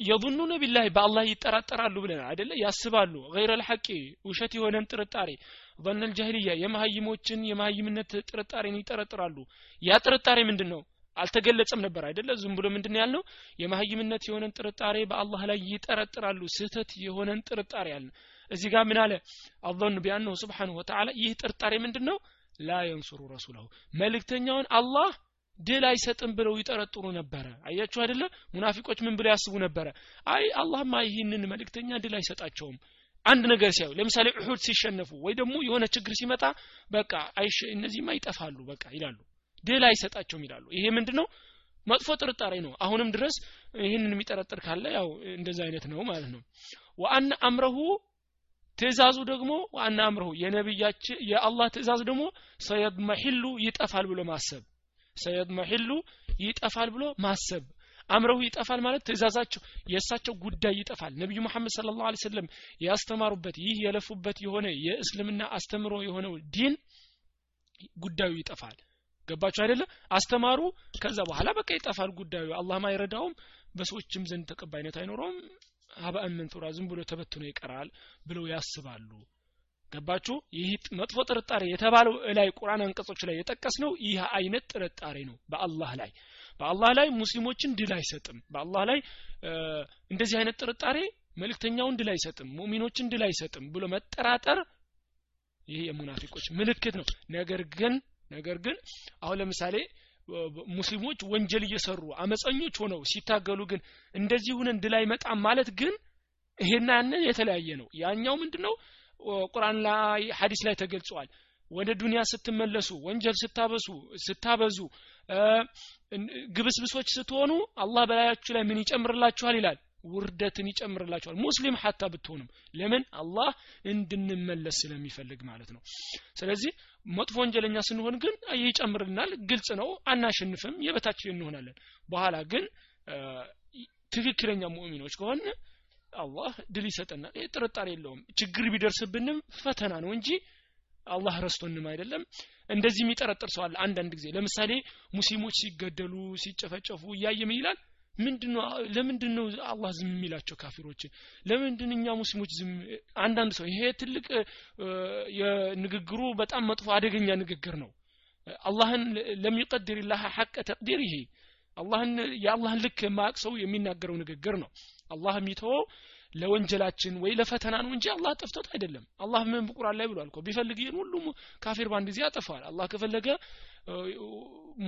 የظኑነ ቢላህ በአላህ ይጠራጠራሉ ብለናል አይደለ? ያስባሉ። ገይረ ልሐቂ ውሸት የሆነን ጥርጣሬ ظن الجاهلية የመሀይሞችን የመሀይምነት ጥርጣሬን ይጠረጥራሉ። ያ ጥርጣሬ ምንድን ነው አልተገለጸም ነበር አይደለ? ዝም ብሎ ምንድን ያልነው? የመሀይምነት የሆነን ጥርጣሬ በአላህ ላይ ይጠረጥራሉ። ስህተት የሆነን ጥርጣሬ አለ እዚህ ጋር ምን አለ? አظኑ ቢአነሁ ስብሓንሁ ወተዓላ ይህ ጥርጣሬ ምንድን ነው ላ የንሱሩ ረሱለሁ። መልእክተኛውን አላህ ድል አይሰጥም ብለው ይጠረጥሩ ነበረ። አያችሁ አይደለ? ሙናፊቆች ምን ብለው ያስቡ ነበረ? አይ አላህማ ይህንን መልእክተኛ ድል አይሰጣቸውም። አንድ ነገር ሲያዩ ለምሳሌ ኡሁድ ሲሸነፉ ወይ ደግሞ የሆነ ችግር ሲመጣ በቃ እነዚህማ ይጠፋሉ በቃ ይላሉ። ድል አይሰጣቸውም ይላሉ። ይሄ ምንድነው? መጥፎ ጥርጣሬ ነው። አሁንም ድረስ ይህንን የሚጠረጥር ካለ ያው እንደዛ አይነት ነው ማለት ነው። ወአነ አምረሁ ትእዛዙ ደግሞ ዋና አምረሁ የነብያችን የአላህ ትእዛዝ ደግሞ ሰየድመሒሉ ይጠፋል ብሎ ማሰብ ሰየድመሒሉ ይጠፋል ብሎ ማሰብ። አምረው ይጠፋል ማለት ትእዛዛቸው የእሳቸው ጉዳይ ይጠፋል። ነቢዩ መሐመድ ስለ ላሁ ሰለም ያስተማሩበት ይህ የለፉበት የሆነ የእስልምና አስተምሮ የሆነው ዲን ጉዳዩ ይጠፋል። ገባችሁ አይደለ? አስተማሩ ከዛ በኋላ በቃ ይጠፋል ጉዳዩ። አላህም አይረዳውም በሰዎችም ዘንድ ተቀባይነት አይኖረውም ሀባእን መንቱራ ዝም ብሎ ተበትኖ ይቀራል ብለው ያስባሉ። ገባችሁ? ይህ መጥፎ ጥርጣሬ የተባለው ላይ ቁርአን አንቀጾች ላይ የጠቀስ ነው ይህ አይነት ጥርጣሬ ነው በአላህ ላይ። በአላህ ላይ ሙስሊሞችን ድል አይሰጥም። በአላህ ላይ እንደዚህ አይነት ጥርጣሬ መልእክተኛውን ድል አይሰጥም ሙሚኖችን ድል አይሰጥም ብሎ መጠራጠር ይሄ የሙናፊቆች ምልክት ነው። ነገር ግን ነገር ግን አሁን ለምሳሌ ሙስሊሞች ወንጀል እየሰሩ አመፀኞች ሆነው ሲታገሉ ግን እንደዚህ ሁነን ድል አይመጣም ማለት ግን ይሄና ያንን የተለያየ ነው። ያኛው ምንድነው? ቁርአን ላይ ሐዲስ ላይ ተገልጿል። ወደ ዱንያ ስትመለሱ ወንጀል ስታበሱ ስታበዙ ግብስብሶች ስትሆኑ አላህ በላያችሁ ላይ ምን ይጨምርላችኋል ይላል ውርደትን ይጨምርላችኋል ሙስሊም ሀታ ብትሆኑም ለምን? አላህ እንድንመለስ ስለሚፈልግ ማለት ነው። ስለዚህ መጥፎ ወንጀለኛ ስንሆን ግን ይጨምርልናል ግልጽ ነው አናሸንፍም የበታች እንሆናለን። በኋላ ግን ትክክለኛ ሙእሚኖች ከሆን አላህ ድል ይሰጠናል። ይህ ጥርጣሬ የለውም። ችግር ቢደርስብንም ፈተና ነው እንጂ አላህ ረስቶንም አይደለም። እንደዚህ የሚጠረጥር ሰው አለ አንዳንድ ጊዜ። ለምሳሌ ሙስሊሞች ሲገደሉ ሲጨፈጨፉ እያየ ምን ይላል ምንድነው? ለምንድነው አላህ ዝም የሚላቸው ካፊሮችን ለምንድን እኛ ሙስሊሞች ዝም? አንዳንድ ሰው ይሄ ትልቅ የንግግሩ በጣም መጥፎ አደገኛ ንግግር ነው። አላህን ለሚቀድር ላህ ሐቀ ተቅዲር ይሄ። አላህን የአላህን ልክ የማያቅ ሰው የሚናገረው ንግግር ነው። አላህ የሚተወው ለወንጀላችን ወይ ለፈተና ነው እንጂ አላህ ጠፍቶት አይደለም። አላህ ምን በቁርአን ላይ ብሏል እኮ ቢፈልግ ይህን ሁሉ ካፊር ባንድ ጊዜ ያጠፋል። አላህ ከፈለገ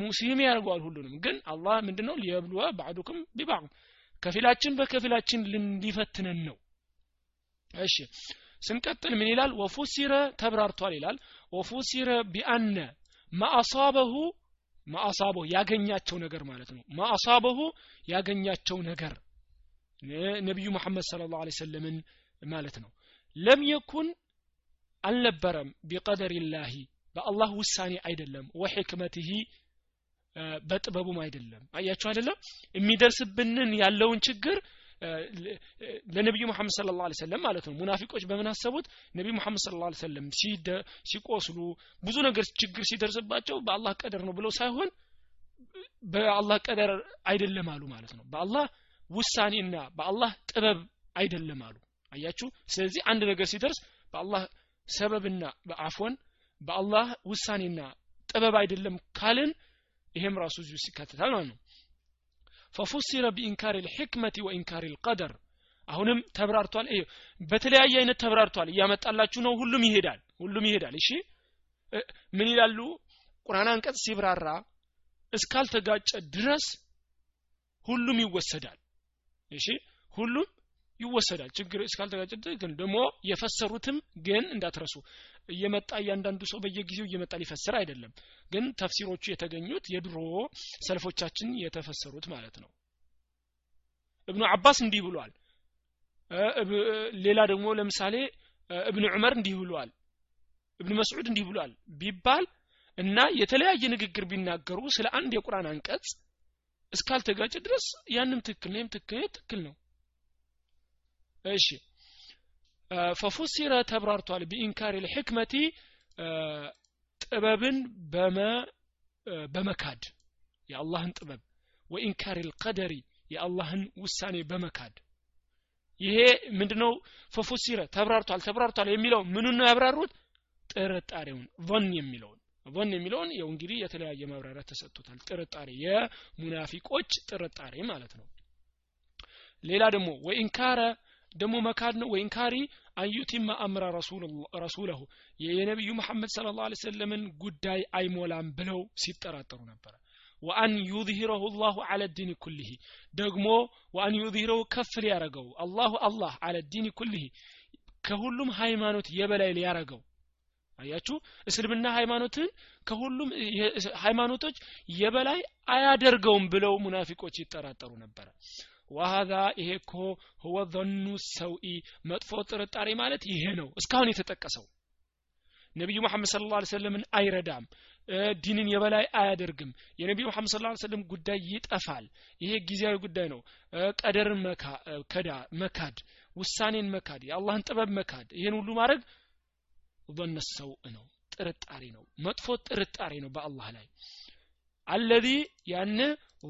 ሙስሊም ያደርገዋል ሁሉንም። ግን አላህ ምንድነው? ሊየብሉወ ባዕዱኩም ቢባዕ ከፊላችን በከፊላችን ሊፈትነን ነው። እሺ ስንቀጥል ምን ይላል? ወፉሲረ ተብራርቷል ይላል። ወፉሲረ ቢአነ ማአሳበሁ ማአሳበሁ ያገኛቸው ነገር ማለት ነው። ማአሳበሁ ያገኛቸው ነገር ነቢዩ መሐመድ ስለ ላሁ ሰለምን ማለት ነው። ለም የኩን አልነበረም ቢቀደር ላሂ በአላህ ውሳኔ አይደለም ወሕክመትህ በጥበቡም አይደለም። አያችሁ አይደለም? የሚደርስብንን ያለውን ችግር ለነቢዩ መሐመድ ስለ ላ ሰለም ማለት ነው። ሙናፊቆች በምን አሰቡት? ነቢዩ መሐመድ ስለ ላ ሰለም ሲቆስሉ ብዙ ነገር ችግር ሲደርስባቸው በአላህ ቀደር ነው ብለው ሳይሆን በአላህ ቀደር አይደለም አሉ ማለት ነው። በአላህ ውሳኔና በአላህ ጥበብ አይደለም አሉ። አያችሁ? ስለዚህ አንድ ነገር ሲደርስ በአላህ ሰበብና በአፎን በአላህ ውሳኔና ጥበብ አይደለም ካልን ይሄም ራሱ እዚሁ ይካተታል ማለት ነው። ፈፉሲረ ቢኢንካር ልሕክመቲ ወኢንካር ልቀደር። አሁንም ተብራርቷል። በተለያየ አይነት ተብራርቷል። እያመጣላችሁ ነው። ሁሉም ይሄዳል። ሁሉም ይሄዳል። እሺ? ምን ይላሉ? ቁርአን አንቀጽ ሲብራራ እስካልተጋጨ ድረስ ሁሉም ይወሰዳል እሺ? ሁሉም ይወሰዳል። ችግር እስካልተጋጨ ግን ደግሞ የፈሰሩትም ግን እንዳትረሱ። እየመጣ እያንዳንዱ ሰው በየጊዜው እየመጣ ሊፈስር አይደለም። ግን ተፍሲሮቹ የተገኙት የድሮ ሰልፎቻችን የተፈሰሩት ማለት ነው። እብኑ አባስ እንዲህ ብሏል። ሌላ ደግሞ ለምሳሌ እብን ዑመር እንዲህ ብሏል። እብን መስዑድ እንዲህ ብሏል። ቢባል እና የተለያየ ንግግር ቢናገሩ ስለ አንድ የቁርአን አንቀጽ እስካልተጋጨ ድረስ ያንም ትክክል ነው። ትክክል ትክክል ነው። እሺ። ፈፉሲረ ተብራርቷል። ቢኢንካር ልሕክመቲ ጥበብን በመካድ የአላህን ጥበብ። ወኢንካር ልቀደሪ የአላህን ውሳኔ በመካድ። ይሄ ምንድነው? ፈፉሲረ ተብራርቷል። ተብራርቷል የሚለው ምኑን ነው ያብራሩት? ጥርጣሬውን ظን የሚለውን ظን የሚለውን ያው እንግዲህ የተለያየ ማብራሪያ ተሰጥቶታል። ጥርጣሬ የሙናፊቆች ጥርጣሬ ማለት ነው። ሌላ ደግሞ ወኢንካረ ደግሞ መካድ ነው ወኢንካሪ አንዩቲማ አምራ ረሱለሁ የነቢዩ መሐመድ ስለ ላ ሰለምን ጉዳይ አይሞላም ብለው ሲጠራጠሩ ነበረ ወአን ዩዝሂረሁ አላሁ አለ ዲን ኩልህ ደግሞ ወአን ዩዝሂረሁ ከፍ ሊያረገው አላሁ አላህ አለ ዲን ኩልህ ከሁሉም ሃይማኖት የበላይ ሊያረገው። አያችሁ? እስልምና ሃይማኖትን ከሁሉም ሃይማኖቶች የበላይ አያደርገውም ብለው ሙናፊቆች ይጠራጠሩ ነበረ ወሀዛ ይሄ እኮ ሁወ ዘኑ ሰውኢ መጥፎ ጥርጣሬ ማለት ይሄ ነው። እስካሁን የተጠቀሰው ነቢዩ መሐመድ ስለ ላ ሰለምን አይረዳም። ዲንን የበላይ አያደርግም። የነቢዩ መሐመድ ስለ ሰለም ጉዳይ ይጠፋል። ይሄ ጊዜያዊ ጉዳይ ነው። ቀደርን መካድ ውሳኔን መካድ የአላህን ጥበብ መካድ ይህን ሁሉ ማድረግ ظن الሰውእ ነው ጥርጣሬ ነው መጥፎ ጥርጣሬ ነው በአላህ ላይ አለዚ ያን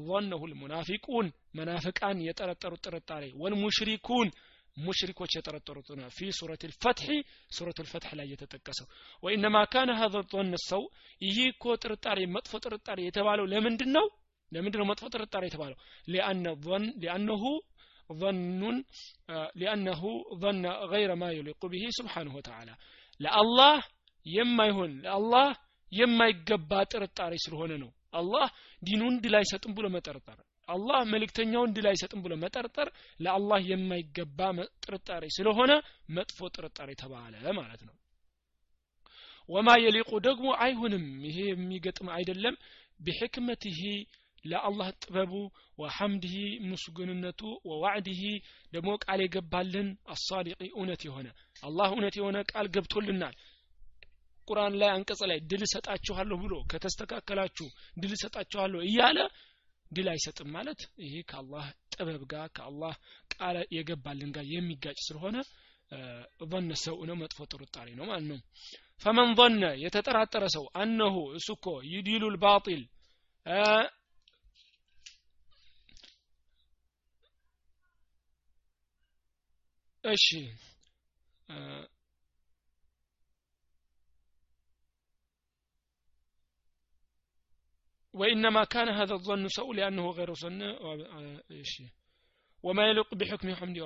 ظنه المنافقون መናፍቃን የጠረጠሩት ጥርጣሬ ወልሙሽሪኩን ሙሽሪኮች የጠረጠሩት ነው ፊ ሱረት ልፈትሒ ሱረት ልፈትሕ ላይ የተጠቀሰው ወኢነማ ካነ ሀዘ ظን ሰው ይህ እኮ ጥርጣሬ መጥፎ ጥርጣሬ የተባለው ለምንድን ነው ለምንድን ነው መጥፎ ጥርጣሬ የተባለው ሊአነሁ ظن لأنه ظن غير ما يليق به سبحانه وتعالى ለአላህ የማይሆን ለአላህ የማይገባ ጥርጣሬ ስለሆነ ነው። አላህ ዲኑን ድል አይሰጥም ብሎ መጠርጠር። አላህ መልእክተኛውን ድል አይሰጥም ብሎ መጠርጠር ለአላህ የማይገባ ጥርጣሬ ስለሆነ መጥፎ ጥርጣሬ ተባለ ማለት ነው። ወማ የሊቁ ደግሞ አይሁንም። ይሄ የሚገጥም አይደለም። ቢሕክመትህ ለአላህ ጥበቡ ወሐምድህ ምስጉንነቱ ወዋዕድህ ደግሞ ቃል የገባልን አሳዲቂ እውነት የሆነ አላህ እውነት የሆነ ቃል ገብቶልናል ቁርአን ላይ አንቀጽ ላይ ድል እሰጣችኋለሁ ብሎ ከተስተካከላችሁ ድል እሰጣችኋለሁ እያለ ድል አይሰጥም ማለት ይሄ ከአላህ ጥበብ ጋር ከአላህ ቃል የገባልን ጋር የሚጋጭ ስለሆነ ظن ሰው ነው መጥፎ ጥርጣሬ ነው ማለት ነው ፈመን ظن የተጠራጠረ ሰው አነሁ እሱ እኮ ይዲሉ ልባጢል እሺ وإنما كان هذا الظن سوء لأنه غير ظن إيش وما يليق بحكم حمد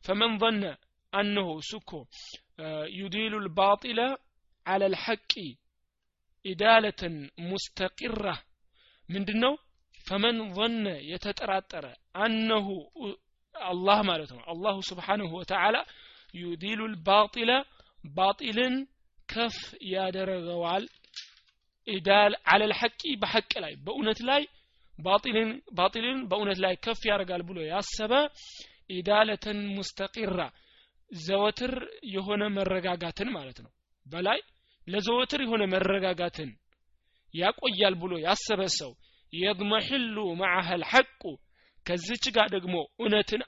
فمن ظن أنه سكو يديل الباطل على الحق إدالة مستقرة من دنو فمن ظن يتتراتر أنه አላህ ማለት ነው። አላሁ ስብሓንሁ ወተዓላ ዩዲሉ ልባጢለ ባጢልን ከፍ ያደረገዋል። ኢዳል አለል ሐቂ በሐቅ ላይ በእውነት ላይ ባጢልን በእውነት ላይ ከፍ ያደርጋል ብሎ ያሰበ ኢዳለተን ሙስተቂራ ዘወትር የሆነ መረጋጋትን ማለት ነው። በላይ ለዘወትር የሆነ መረጋጋትን ያቆያል ብሎ ያሰበ ሰው የድመሕሉ መዓህ ልሐቁ ከዚች ጋር ደግሞ እውነትን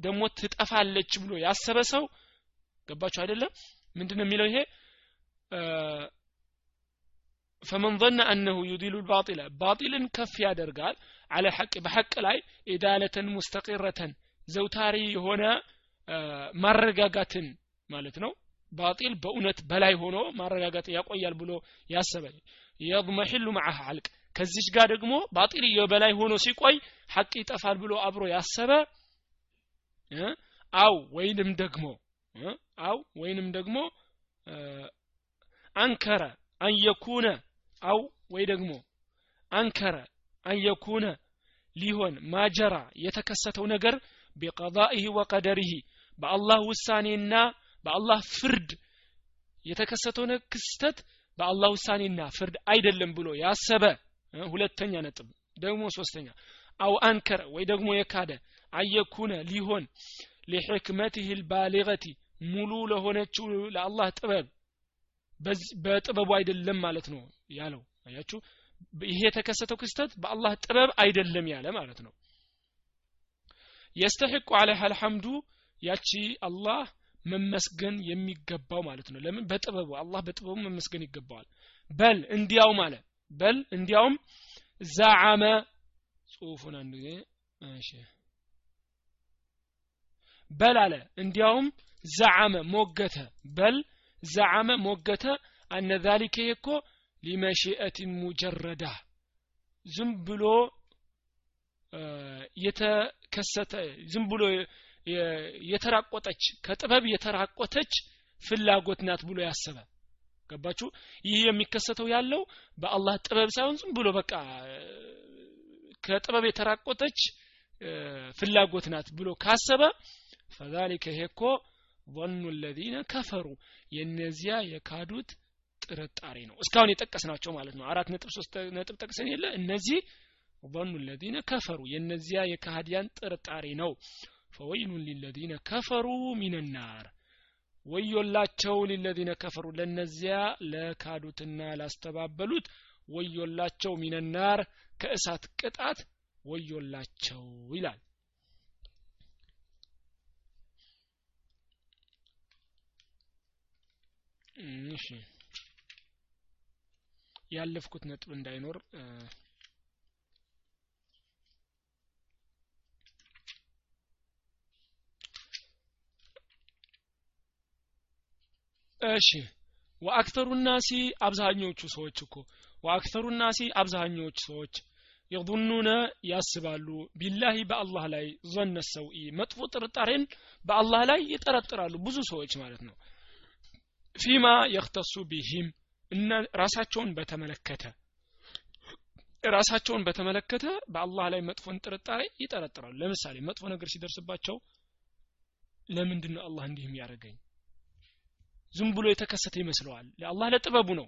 ደግሞ ትጠፋለች ብሎ ያሰበ ሰው ገባችሁ አይደለም? ምንድነው የሚለው ይሄ? ፈመን ظن أنه يديل الباطل باطلا كف ያደርጋል። على حق بحق ላይ إدالة مستقرة ዘውታሪ የሆነ ማረጋጋትን ማለት ነው። ባጢል በእውነት በላይ ሆኖ ማረጋጋት ያቆያል ብሎ ያሰበ። የضመሒሉ መዓህ አልቅ። ከዚች ጋር ደግሞ ባጢል የበላይ ሆኖ ሲቆይ ሐቅ ይጠፋል ብሎ አብሮ ያሰበ አው ወይንም ደግሞ አው ወይንም ደግሞ አንከረ አንየኩነ አው ወይ ደግሞ አንከረ አንየኩነ ሊሆን ማጀራ የተከሰተው ነገር ቢቀዳኢህ ወቀደሪህ በአላህ ውሳኔና በአላህ ፍርድ የተከሰተው ክስተት በአላህ ውሳኔና ፍርድ አይደለም ብሎ ያሰበ ሁለተኛ ነጥብ ደግሞ ሶስተኛ። አው አንከረ ወይ ደግሞ የካደ አየኩነ ሊሆን ሊሕክመትህ ልባሊገቲ ሙሉ ለሆነችው ለአላህ ጥበብ። በጥበቡ አይደለም ማለት ነው ያለው። አያችሁ? ይሄ የተከሰተው ክስተት በአላህ ጥበብ አይደለም ያለ ማለት ነው። የስተሕቁ አለህ አልሐምዱ ያቺ አላህ መመስገን የሚገባው ማለት ነው። ለምን? በጥበቡ አላህ በጥበቡ መመስገን ይገባዋል። በል እንዲያው ማለ በል እንዲያውም ዛዓመ ጽሁፉን አንድ ጊዜ በል አለ። እንዲያውም ዛዓመ ሞገተ። በል ዘዓመ ሞገተ። አነ ዛሊከ እኮ ሊመሽአትን ሙጀረዳ። ዝም ብሎ የተከሰተ ዝም ብሎ የተራቆጠች ከጥበብ የተራቆተች ፍላጎት ናት ብሎ ያሰበ ገባችሁ? ይህ የሚከሰተው ያለው በአላህ ጥበብ ሳይሆን ዝም ብሎ በቃ ከጥበብ የተራቆተች ፍላጎት ናት ብሎ ካሰበ ፈዛሊከ ሄኮ ظن الذين كفروا የነዚያ የካዱት ጥርጣሬ ነው። እስካሁን የጠቀስናቸው ማለት ነው። አራት ነጥብ ሶስት ነጥብ ጠቅሰን የለ እነዚህ ظن الذين كفروا የነዚያ የካህዲያን ጥርጣሬ ነው። ፈወይሉን ሊለዚነ ከፈሩ ሚንናር ወዮላቸው ሊለዚነ ከፈሩ ለነዚያ ለካዱትና ላስተባበሉት ወዮላቸው ሚነናር ከእሳት ቅጣት ወዮላቸው ይላል። ያለፍኩት ነጥብ እንዳይኖር እሺ ወአክተሩ ናሲ አብዛኞቹ ሰዎች እኮ ወአክተሩ ናሲ አብዛኞቹ ሰዎች የظኑነ ያስባሉ። ቢላሂ በአላህ ላይ ዘነ ሰውኢ መጥፎ ጥርጣሬን በአላህ ላይ ይጠረጥራሉ ብዙ ሰዎች ማለት ነው። ፊማ የክተሱ ቢሂም እና ራሳቸውን በተመለከተ ራሳቸውን በተመለከተ በአላህ ላይ መጥፎን ጥርጣሬ ይጠረጥራሉ። ለምሳሌ መጥፎ ነገር ሲደርስባቸው ለምንድን ነው አላህ እንዲህ የሚያደርገኝ ዝም ብሎ የተከሰተ ይመስለዋል። አላህ ለጥበቡ ነው።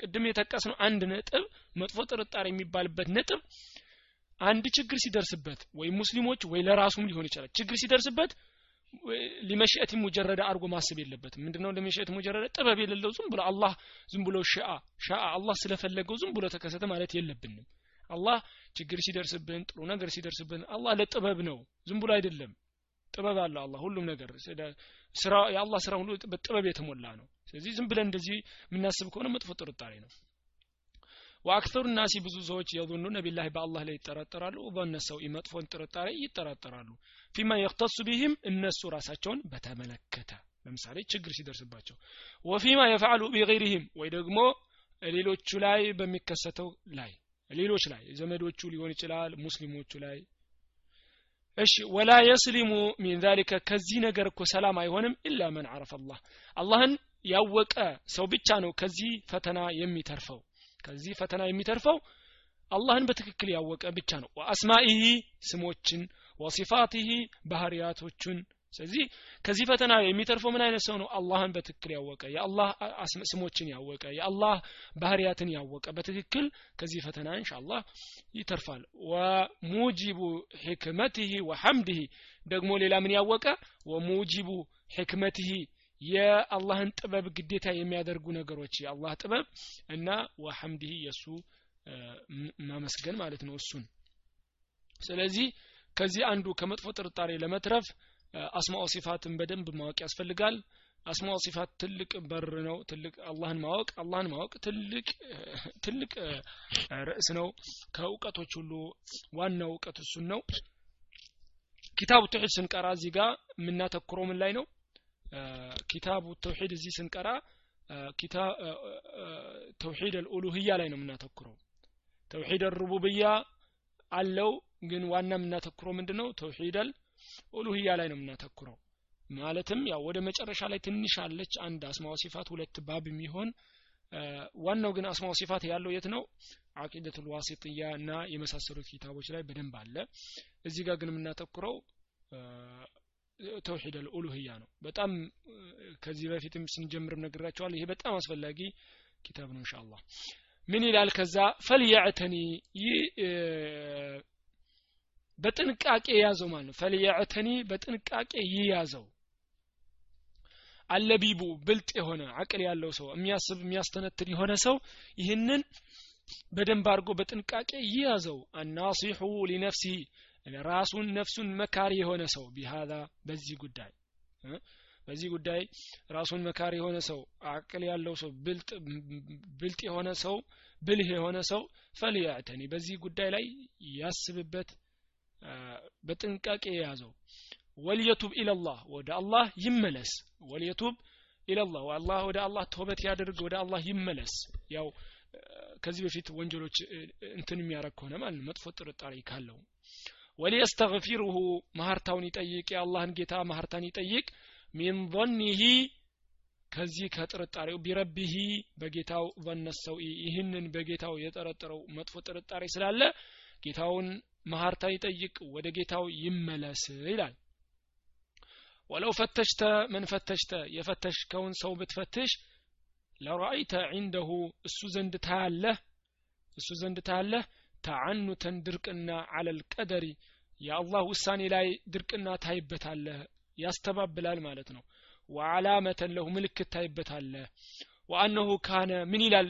ቅድም የጠቀስነው አንድ ነጥብ መጥፎ ጥርጣሬ የሚባልበት ነጥብ አንድ ችግር ሲደርስበት ወይ ሙስሊሞች ወይ ለራሱም ሊሆን ይችላል። ችግር ሲደርስበት ሊመሽአት ሙጀረደ አድርጎ ማሰብ የለበትም። ምንድነው ለመሽአት ሙጀረደ? ጥበብ የሌለው ዝም ብሎ አላህ ዝም ብሎ ሻአ ሻአ አላህ ስለፈለገው ዝም ብሎ ተከሰተ ማለት የለብንም። አላህ ችግር ሲደርስብን ጥሩ ነገር ሲደርስብን አላህ ለጥበብ ነው። ዝም ብሎ አይደለም ጥበብ አለው አላህ ሁሉም ነገር። የአላ ስራ ሁሉ በጥበብ የተሞላ ነው። ስለዚህ ዝም ብለን እንደዚህ የምናስብ ከሆነ መጥፎ ጥርጣሬ ነው። ወአክተሩ ናሲ ብዙ ሰዎች የظኑነ ቢላህ በአላህ ላይ ይጠራጠራሉ። ظነ መጥፎን ጥርጣሬ ይጠራጠራሉ። ፊማ የክተሱ ቢህም እነሱ ራሳቸውን በተመለከተ ለምሳሌ ችግር ሲደርስባቸው። ወፊማ የፈዓሉ ቢገይሪህም ወይ ደግሞ ሌሎቹ ላይ በሚከሰተው ላይ ሌሎች ላይ ዘመዶቹ ሊሆን ይችላል ሙስሊሞቹ ላይ እሺ ወላ የስሊሙ ሚን ዛሊከ ከዚህ ነገር እኮ ሰላም አይሆንም ኢላ መን አረፈ አላህ። አላህን ያወቀ ሰው ብቻ ነው ከዚህ ፈተና የሚተርፈው። ከዚህ ፈተና የሚተርፈው አላህን በትክክል ያወቀ ብቻ ነው። ወአስማኢሂ ስሞችን ወሲፋቲሂ ባህሪያቶቹን ስለዚህ ከዚህ ፈተና የሚተርፈው ምን አይነት ሰው ነው? አላህን በትክክል ያወቀ የአላህ ስሞችን ያወቀ የአላህ ባህሪያትን ያወቀ በትክክል ከዚህ ፈተና እንሻአላህ ይተርፋል። ወሙጂቡ ሕክመትህ ወሐምድህ ደግሞ ሌላ ምን ያወቀ? ወሙጂቡ ሕክመትህ የአላህን ጥበብ ግዴታ የሚያደርጉ ነገሮች የአላህ ጥበብ እና ወሐምድህ የእሱ ማመስገን ማለት ነው እሱን። ስለዚህ ከዚህ አንዱ ከመጥፎ ጥርጣሬ ለመትረፍ አስማኦ ሲፋትን በደንብ ማወቅ ያስፈልጋል። አስማኦ ሲፋት ትልቅ በር ነው። ትልቅ አላህን ማወቅ አላህን ማወቅ ትልቅ ትልቅ ርዕስ ነው። ከእውቀቶች ሁሉ ዋናው እውቀት እሱን ነው። ኪታቡ ተውሂድ ስንቀራ እዚህ ጋር የምናተኩረው ምን ላይ ነው? ኪታቡ ተውሂድ እዚህ ስንቀራ ተውሂድ አልኡሉህያ ላይ ነው የምናተኩረው። ተውሂድ አልሩቡብያ አለው ግን ዋና የምናተኩረው ምንድነው? ተውሂድ ኡሉህያ ላይ ነው የምናተኩረው። ማለትም ያው ወደ መጨረሻ ላይ ትንሽ አለች። አንድ አስማው ሲፋት ሁለት ባብ የሚሆን ዋናው ግን አስማው ሲፋት ያለው የት ነው? አቂደቱል ዋሲጥያ እና የመሳሰሉት ኪታቦች ላይ በደንብ አለ። እዚህ ጋር ግን የምናተኩረው ተውሂድ አልኡሉህያ ነው። በጣም ከዚህ በፊትም ስንጀምርም ነግራቸዋል ይሄ በጣም አስፈላጊ ኪታብ ነው ኢንሻአላህ። ምን ይላል ከዛ? ፈልየዕተኒ ይህ በጥንቃቄ የያዘው ማለት ነው? ፈልየዕተኒ በጥንቃቄ ይያዘው። አለቢቡ ብልጥ የሆነ አቅል ያለው ሰው የሚያስብ የሚያስተነትን የሆነ ሰው ይህንን በደንብ አድርጎ በጥንቃቄ ይያዘው። አናሲሑ ሊነፍሲህ ራሱን ነፍሱን መካሪ የሆነ ሰው ቢሃዛ በዚህ ጉዳይ በዚህ ጉዳይ ራሱን መካሪ የሆነ ሰው አቅል ያለው ሰው ብልጥ የሆነ ሰው ብልህ የሆነ ሰው ፈልያዕተኒ በዚህ ጉዳይ ላይ ያስብበት በጥንቃቄ የያዘው። ወልየቱብ ኢለላህ ወደ አላህ ይመለስ። ወልየቱብ ኢለላህ አላህ ወደ አላህ ተውበት ያደርግ ወደ አላህ ይመለስ። ያው ከዚህ በፊት ወንጀሎች እንትን የሚያረግ ከሆነ ማለት መጥፎ ጥርጣሬ ካለው። ወሊየስተግፊሩሁ ማህርታውን ይጠይቅ የአላህን ጌታ ማህርታን ይጠይቅ። ሚን ظኒሂ ከዚህ ከጥርጣሬው ቢረቢሂ በጌታው ظነ ይህንን በጌታው የጠረጠረው መጥፎ ጥርጣሬ ስላለ ጌታውን ማህርታ ይጠይቅ ወደ ጌታው ይመለስ ይላል። ወለው ፈተሽተ ምን ፈተሽተ? የፈተሽከውን ሰው ብትፈትሽ ለራአይተ ዒንደሁ እሱ ዘንድ ታያለህ እሱ ዘንድ ታያለህ። ተዓኑተን ድርቅና አለል ቀደሪ የአላህ ውሳኔ ላይ ድርቅና ታይበታለህ ያስተባብላል ማለት ነው። ወዓላመተን ለሁ ምልክት ታይበታለህ። ወአነሁ ካነ ምን ይላል?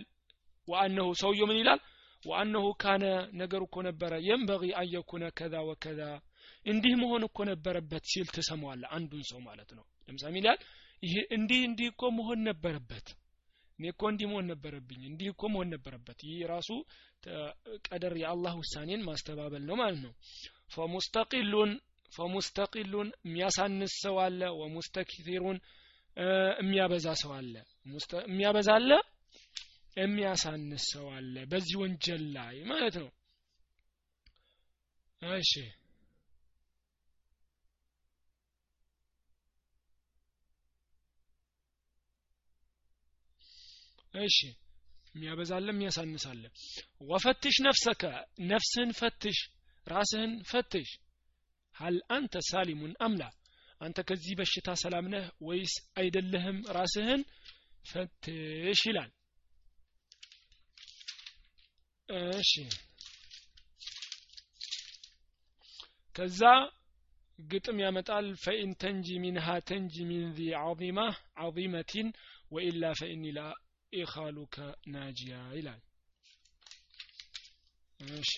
ወአነሁ ሰውየው ምን ይላል ወአነሁ ካነ ነገር እኮ ነበረ የንበጊ አየኩነ ከዛ ወከዛ እንዲህ መሆን እኮ ነበረበት ሲል ትሰማዋለ አንዱን ሰው ማለት ነው ለምሳሌ ይላል ይሄ እንዲህ እንዲህ እኮ መሆን ነበረበት እኔ እኮ እንዲህ መሆን ነበረብኝ እንዲህ እኮ መሆን ነበረበት ይህ ራሱ ቀደር የአላህ ውሳኔን ማስተባበል ነው ማለት ነው ፈሙስተቂሉን ፈሙስተቂሉን የሚያሳንስ ሰው አለ ወሙስተክቲሩን የሚያበዛ ሰው አለ የሚያበዛ አለ የሚያሳንስ ሰው አለ በዚህ ወንጀል ላይ ማለት ነው። እሺ። እሺ። የሚያበዛለ የሚያሳንሳለ ወፈትሽ ነፍሰከ ነፍስህን ፈትሽ ራስህን ፈትሽ። ሀል አንተ ሳሊሙን አምላ አንተ ከዚህ በሽታ ሰላም ነህ ወይስ አይደለህም? ራስህን ፈትሽ ይላል እሺ። ከዛ ግጥም ያመጣል። فإن تنج منها تنج من ذي عظيمة عظيمة وإلا فإني لا ناجيا ይላል። እሺ።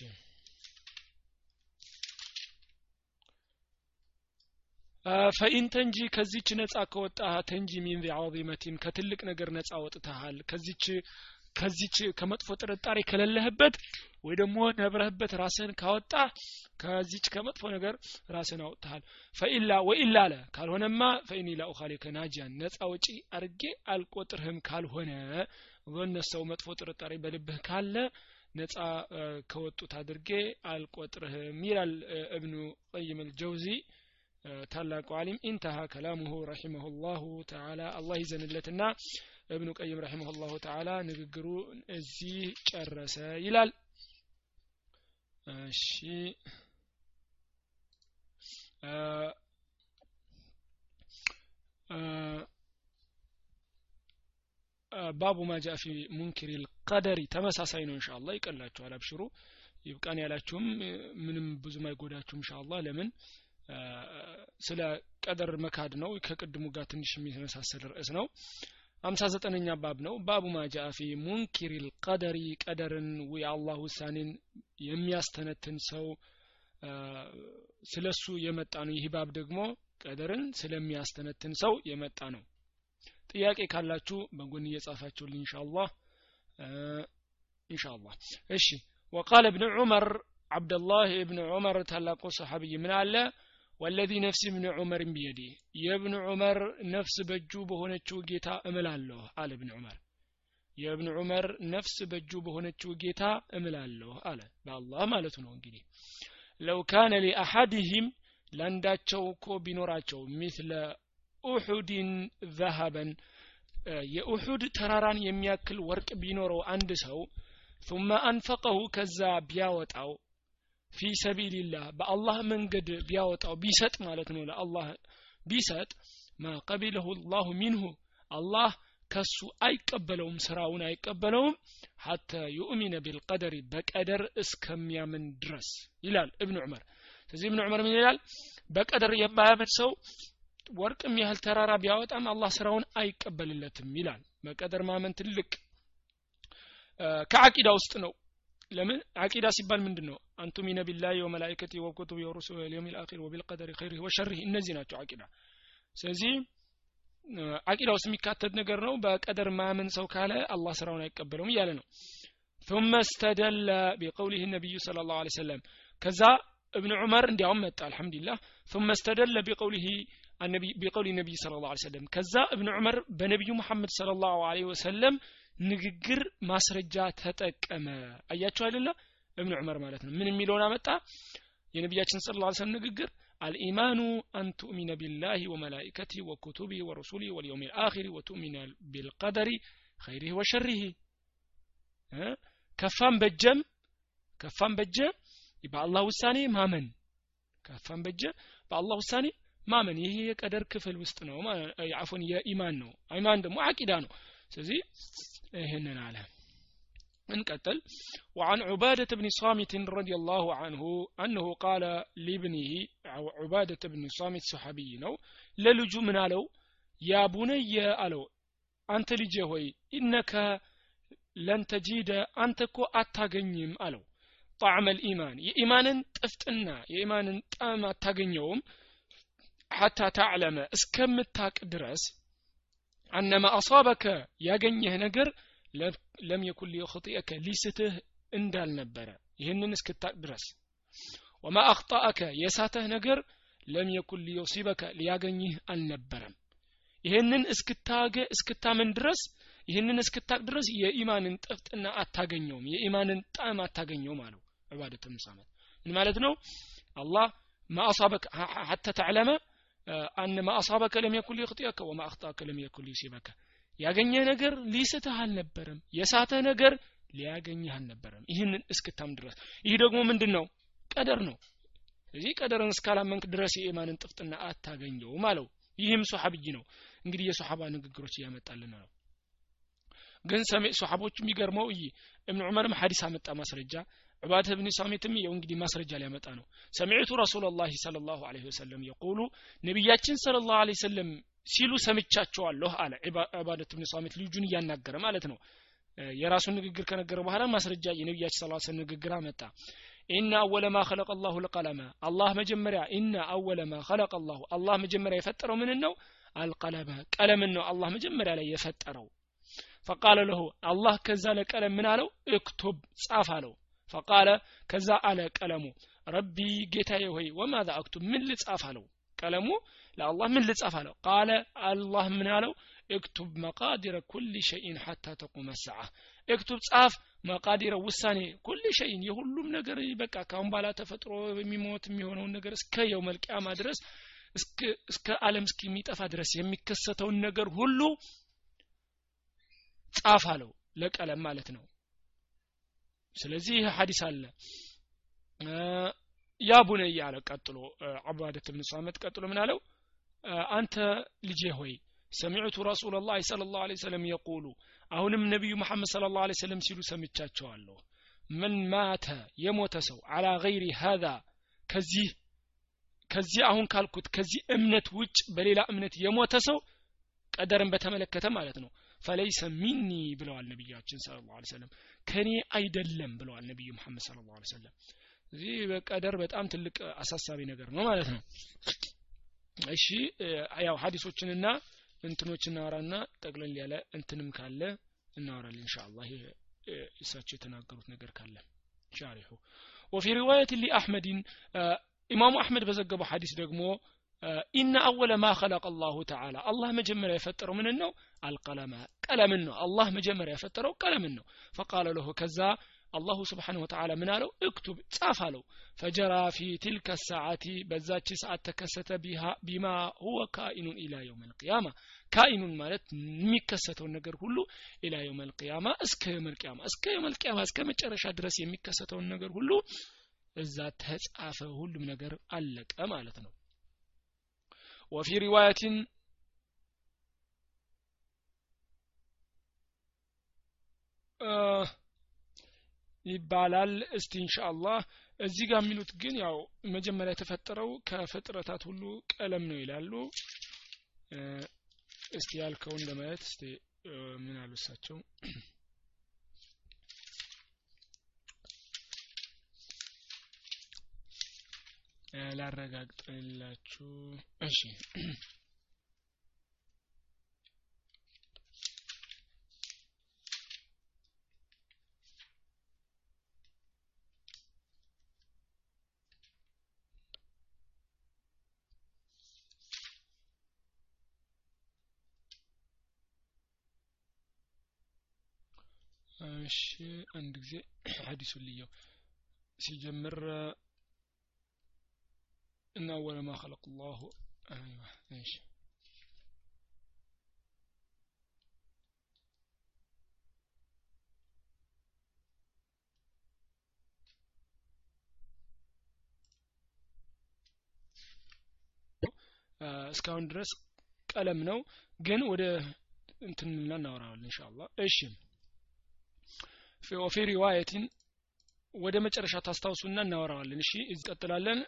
فإن تنج ከዚች ነጻ ከወጣ تنج من عظيمة ከትልቅ ነገር ነጻ ወጥተሃል። ከዚች ከዚች ከመጥፎ ጥርጣሬ ከሌለህበት ወይ ደግሞ ነብረህበት ራስህን ካወጣ ከዚች ከመጥፎ ነገር ራስህን አውጥተሃል። ፈኢላ ወኢላ አለ። ካልሆነማ ፈኢኒ ላ ኡኻሊከ ናጂያን ወጪ አርጌ አልቆጥርህም ካልሆነ ዞነ ሰው መጥፎ ጥርጣሬ በልብህ ካለ ነጻ ከወጡት አድርጌ አልቆጥርህም ይላል እብኑ ቀይም አልጀውዚ። ታላቁ አሊም ኢንተሃ ከላሙሁ ረሒመሁ ላሁ ተዓላ አላህ ይዘንለትና እብኑ ቀይም ረሒመሁ ላሁ ተዓላ ንግግሩ እዚህ ጨረሰ ይላል። እሺ። ባቡ ማጃ ፊ ሙንኪር ልቀደሪ ተመሳሳይ ነው እንሻ አላህ ይቀላችኋል አብሽሩ። ይብቃን ያላችሁም ምንም ብዙም አይጎዳችሁም እንሻ አላህ ለምን ስለ ቀደር መካድ ነው። ከቅድሙ ጋር ትንሽ የሚመሳሰል ርዕስ ነው አምሳ ዘጠነኛ ባብ ነው ባቡ ማጃ ፊ ሙንኪር ልቀደሪ ቀደርን የአላህ ውሳኔን የሚያስተነትን ሰው ስለሱ የመጣ ነው ይህ ባብ ደግሞ ቀደርን ስለሚያስተነትን ሰው የመጣ ነው ጥያቄ ካላችሁ በጎን እየጻፋችሁልኝ ኢንሻአላህ ኢንሻአላህ እሺ وقال ابن عمر عبد الله ابن عمر ታላቁ ሰሐቢይ ምን አለ ወለዚ ነፍሲ ብን ዑመር ቢየዲ የእብን ዑመር ነፍስ በእጁ በሆነችው ጌታ እምላለሁ አለ እብን ዑመር የእብን ዑመር ነፍስ በእጁ በሆነችው ጌታ እምላለሁ አለ። በአላህ ማለቱ ነው እንግዲህ። ለው ካነ ሊአሐድህም ለአንዳቸው እኮ ቢኖራቸው ሚስለ ኡሑድን ዘሀበን የኡሑድ ተራራን የሚያክል ወርቅ ቢኖረው አንድ ሰው ثم አንፈቀሁ ከዛ ቢያወጣው ፊ ሰቢልላህ በአላህ መንገድ ቢያወጣው ቢሰጥ ማለት ነው። ለአላህ ቢሰጥ ማ ቀቢለሁ ላሁ ሚንሁ አላህ ከሱ አይቀበለውም ስራውን አይቀበለውም። ሐተ ዩእሚነ ቢልቀደሪ በቀደር እስከሚያምን ድረስ ይላል እብን ዑመር። ስለዚህ እብን ዑመር ምን ይላል? በቀደር የማያምን ሰው ወርቅም ያህል ተራራ ቢያወጣም አላህ ስራውን አይቀበልለትም ይላል። በቀደር ማመን ትልቅ ከአቂዳ ውስጥ ነው لمن عقيدة سبان من دنو. أنتم من بالله وملائكته وكتبه ورسله اليوم الآخر وبالقدر خيره وشره. إن زناتو عقيدة. سيزي عقيدة وسمي كاتد نقرنو بقدر ما من سوكاله الله سرونا يكبرهم يالنا ثم استدل بقوله النبي صلى الله عليه وسلم. كذا ابن عمر اندي عمت الحمد لله ثم استدل بقوله النبي بقول النبي صلى الله عليه وسلم. كذا ابن عمر بنبي محمد صلى الله عليه وسلم ንግግር ማስረጃ ተጠቀመ። አያችሁ አይደለ? እብን ዑመር ማለት ነው። ምን የሚለውን አመጣ? የነቢያችን ስለ ላ ሰለም ንግግር አልኢማኑ አን ቱእሚነ ቢላህ ወመላኢከቲ ወኩቱቢ ወረሱሊ ወልየውም ልአኪር ወቱእሚነ ቢልቀደሪ ኸይሪህ ወሸሪህ ከፋም በጀም ከፋም በጀ በአላህ ውሳኔ ማመን። ከፋም በጀ በአላህ ውሳኔ ማመን። ይሄ የቀደር ክፍል ውስጥ ነው አፎን የኢማን ነው። ኢማን ደግሞ አቂዳ ነው። ስለዚህ ይህንን አለ እንቀጥል وعن عبادة بن صامت رضي الله عنه أنه قال لابنه عبادة بن صامت صحابي ነው ለልጁ ምን አለው ያ ቡነየ አለው አንተ ልጄ ሆይ ኢነከ ለን ተጂደ አንተ እኮ አታገኝም አለው ጣዕመ ልኢማን የኢማንን ጥፍጥና የኢማንን ጣዕም አታገኘውም ሐታ ታዕለመ እስከምታቅ ድረስ አነማ አሳበከ ያገኘህ ነገር ለም የኩን ሊዩኽጢአከ ሊስትህ እንዳልነበረ ይህንን እስክታቅ ድረስ። ወማ አኽጣአከ የሳተህ ነገር ለም የኩን ሊዩሲበከ ሊያገኝህ አልነበረም። ይህንን እስክታገ እስክታምን ድረስ ይህንን እስክታቅ ድረስ የኢማንን ጥፍጥና አታገኘውም የኢማንን ጣዕም አታገኘውም አለው ዑባደት ምሳመት ምን ማለት ነው? አላህ ማ አሳበከ ሐተ ተዕለመ አን ማ አሳበከ ለም የኩን ሊዩኽጢአከ ወማ አኽጣአከ ለም የኩን ሊዩሲበከ ያገኘህ ነገር ሊስትህ አልነበረም። የሳተህ ነገር ሊያገኝህ አልነበረም። ይህንን እስክታም ድረስ። ይህ ደግሞ ምንድን ነው ቀደር ነው። እዚህ ቀደርን እስካላመንክ ድረስ የኢማንን ጥፍጥና አታገኘውም አለው። ይህም ሶሐብይ ነው። እንግዲህ የሶሐባ ንግግሮች እያመጣልን ነው። ግን ሰሜ ሶሐቦቹ የሚገርመው እይ እብን ዑመርም ሐዲስ አመጣ ማስረጃ ዑባደ ብን ሳሚትም የው እንግዲህ ማስረጃ ሊያመጣ ነው። ሰሚዕቱ ረሱላ ላህ ለ ላሁ ለ ወሰለም የቁሉ ነቢያችን ስለ ላሁ ለ ሰለም ሲሉ ሰምቻቸዋለሁ አለ ዑባደት ብን ሳሚት ልጁን እያናገረ ማለት ነው። የራሱን ንግግር ከነገረ በኋላ ማስረጃ የነቢያችን ስ ንግግር አመጣ። ኢነ አወለ ማ ኸለቀ አላሁ ልቀለመ። አላህ መጀመሪያ ኢነ አወለ ማ ኸለቀ አላሁ አላህ መጀመሪያ የፈጠረው ምንን ነው? አልቀለመ። ቀለምን ነው አላህ መጀመሪያ ላይ የፈጠረው። ፈቃለ ለሁ አላህ ከዛ ለቀለም ምን አለው? እክቱብ ጻፍ አለው ፈቃለ ከዛ አለ ቀለሙ ረቢ ጌታዬ ሆይ ወማዛ አክቱብ ምን ልጻፍ? አለው። ቀለሙ ለአላህ ምን ልጻፍ አለው? ቃለ አላህ ምን አለው? እክቱብ መቃዲረ ኩል ሸይን ሐታ ተቁመ ሰዓ እክቱብ ጻፍ መቃዲረ ውሳኔ ኩል ሸይን የሁሉም ነገር በቃ ካሁን በኋላ ተፈጥሮ የሚሞት የሚሆነውን ነገር እስከ የው መልቅያማ ድረስ እስከ አለም እስከሚጠፋ ድረስ የሚከሰተውን ነገር ሁሉ ጻፍ አለው ለቀለም ማለት ነው ስለዚህ ይህ ሀዲስ አለ። ያ ቡነይ አለ ቀጥሎ አባደት ብን ሳመት ቀጥሎ ምን አለው? አንተ ልጄ ሆይ ሰሚዕቱ ረሱላ ላህ ላሁ ለ ሰለም የቁሉ አሁንም ነቢዩ መሐመድ ስለ ላሁ ለ ሲሉ ሰምቻቸዋለሁ። ምን ማተ የሞተ ሰው አላ ገይሪ ሀዛ ከዚህ ከዚህ አሁን ካልኩት ከዚህ እምነት ውጭ በሌላ እምነት የሞተ ሰው ቀደርን በተመለከተ ማለት ነው ፈለይሰ ሚኒ ብለዋል ነቢያችን ስለ ላሁ ሰለም ከኔ አይደለም ብለዋል ነቢዩ መሐመድ ስለ ላሁ ሰለም እዚህ በቀደር በጣም ትልቅ አሳሳቢ ነገር ነው ማለት ነው። እሺ ያው ሀዲሶችንና እንትኖች እናወራና ጠቅለል ያለ እንትንም ካለ እናወራለን ኢንሻአላህ። ይሄ እሳቸው የተናገሩት ነገር ካለ ሻሪሑ ወፊ ሪዋየት ሊአሕመድን ኢማሙ አሕመድ በዘገበው ሐዲስ ደግሞ ኢነ አወለ ማ ኸለቀ አላሁ ተዓላ አላህ መጀመሪያ የፈጠረው ምንን ነው አልቀለመ ቀለምን ነው አላህ መጀመሪያ የፈጠረው ቀለምን ነው ፈቃለ ለሁ ከዛ አላሁ ስብሓንሁ ወተዓላ ምን አለው እክቱብ ጻፍ አለው ፈጀራ ፊ ትልከ ሰዓቲ በዛች ሰዓት ተከሰተ ቢማ ሁወ ካኢኑን ኢላ የውም ልቅያማ ካኢኑን ማለት የሚከሰተውን ነገር ሁሉ ኢላ የውም ልቅያማ እስከ የውም ልቅያማ እስከ የውም ልቅያማ እስከ መጨረሻ ድረስ የሚከሰተውን ነገር ሁሉ እዛ ተጻፈ። ሁሉም ነገር አለቀ ማለት ነው ወፊ ሪዋያትን ይባላል። እስቲ ኢንሻአላህ እዚህ ጋር የሚሉት ግን ያው መጀመሪያ የተፈጠረው ከፍጥረታት ሁሉ ቀለም ነው ይላሉ። እስቲ ያልከውን ለማየት እስቲ ምን አሉ እሳቸው ላረጋግጥላችሁ። እሺ። እሺ አንድ ጊዜ ሐዲሱን ልየው። ሲጀምር እና أول ما خلق الله أيوة ايش እስካሁን ድረስ ቀለም ነው ግን ወደ እንትን እናወራዋለን ኢንሻአላህ እሺ ወፊ ሪዋየትን ወደ መጨረሻ ታስታውሱና እናወራዋለን። እሺ እንቀጥላለን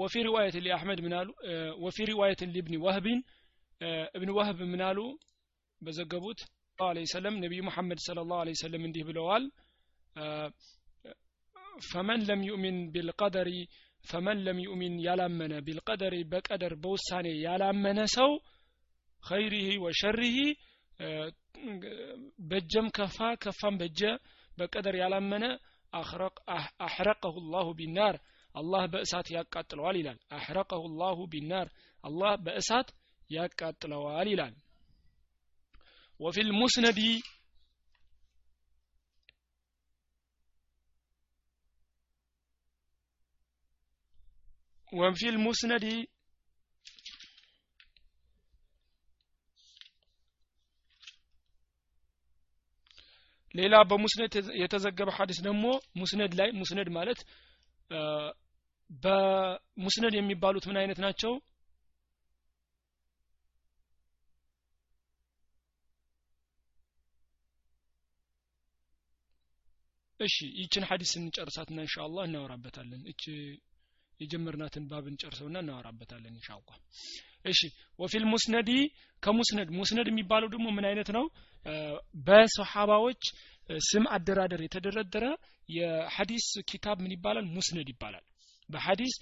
وفي رواية لأحمد ምናሉ وفي رواية لابن وهب እብን ዋህብ ምናሉ በዘገቡት ሰለም ነቢዩ መሐመድ صلى الله عليه وسلم እንዲህ ብለዋል። فمن لم يؤمن بالقدر فمن لم يؤمن ያላመነ بالقدر በቀደር በውሳኔ ያላመነ ሰው ኸይሪህ ወሸሪህ በጀም ከፋ ከፋም በጀ በቀደር ያላመነ አሕረቀሁ ላሁ ቢናር አላህ በእሳት ያቃጥለዋል ይላል አሕረቀሁ ላሁ ቢናር አላህ በእሳት ያቃጥለዋል ይላል وفي المسند وفي المسند ሌላ በሙስነድ የተዘገበ ሐዲስ ደግሞ ሙስነድ ላይ ሙስነድ ማለት በሙስነድ የሚባሉት ምን አይነት ናቸው? እሺ ይችን ሐዲስ እንጨርሳትና ኢንሻአላህ እናወራበታለን። እቺ የጀመርናትን ባብ እንጨርሰውና እናወራበታለን ኢንሻአላህ እሺ ወፊል ሙስነዲ ከሙስነድ ሙስነድ የሚባለው ደግሞ ምን አይነት ነው? በሰሃባዎች ስም አደራደር የተደረደረ የሐዲስ ኪታብ ምን ይባላል? ሙስነድ ይባላል። በሐዲስ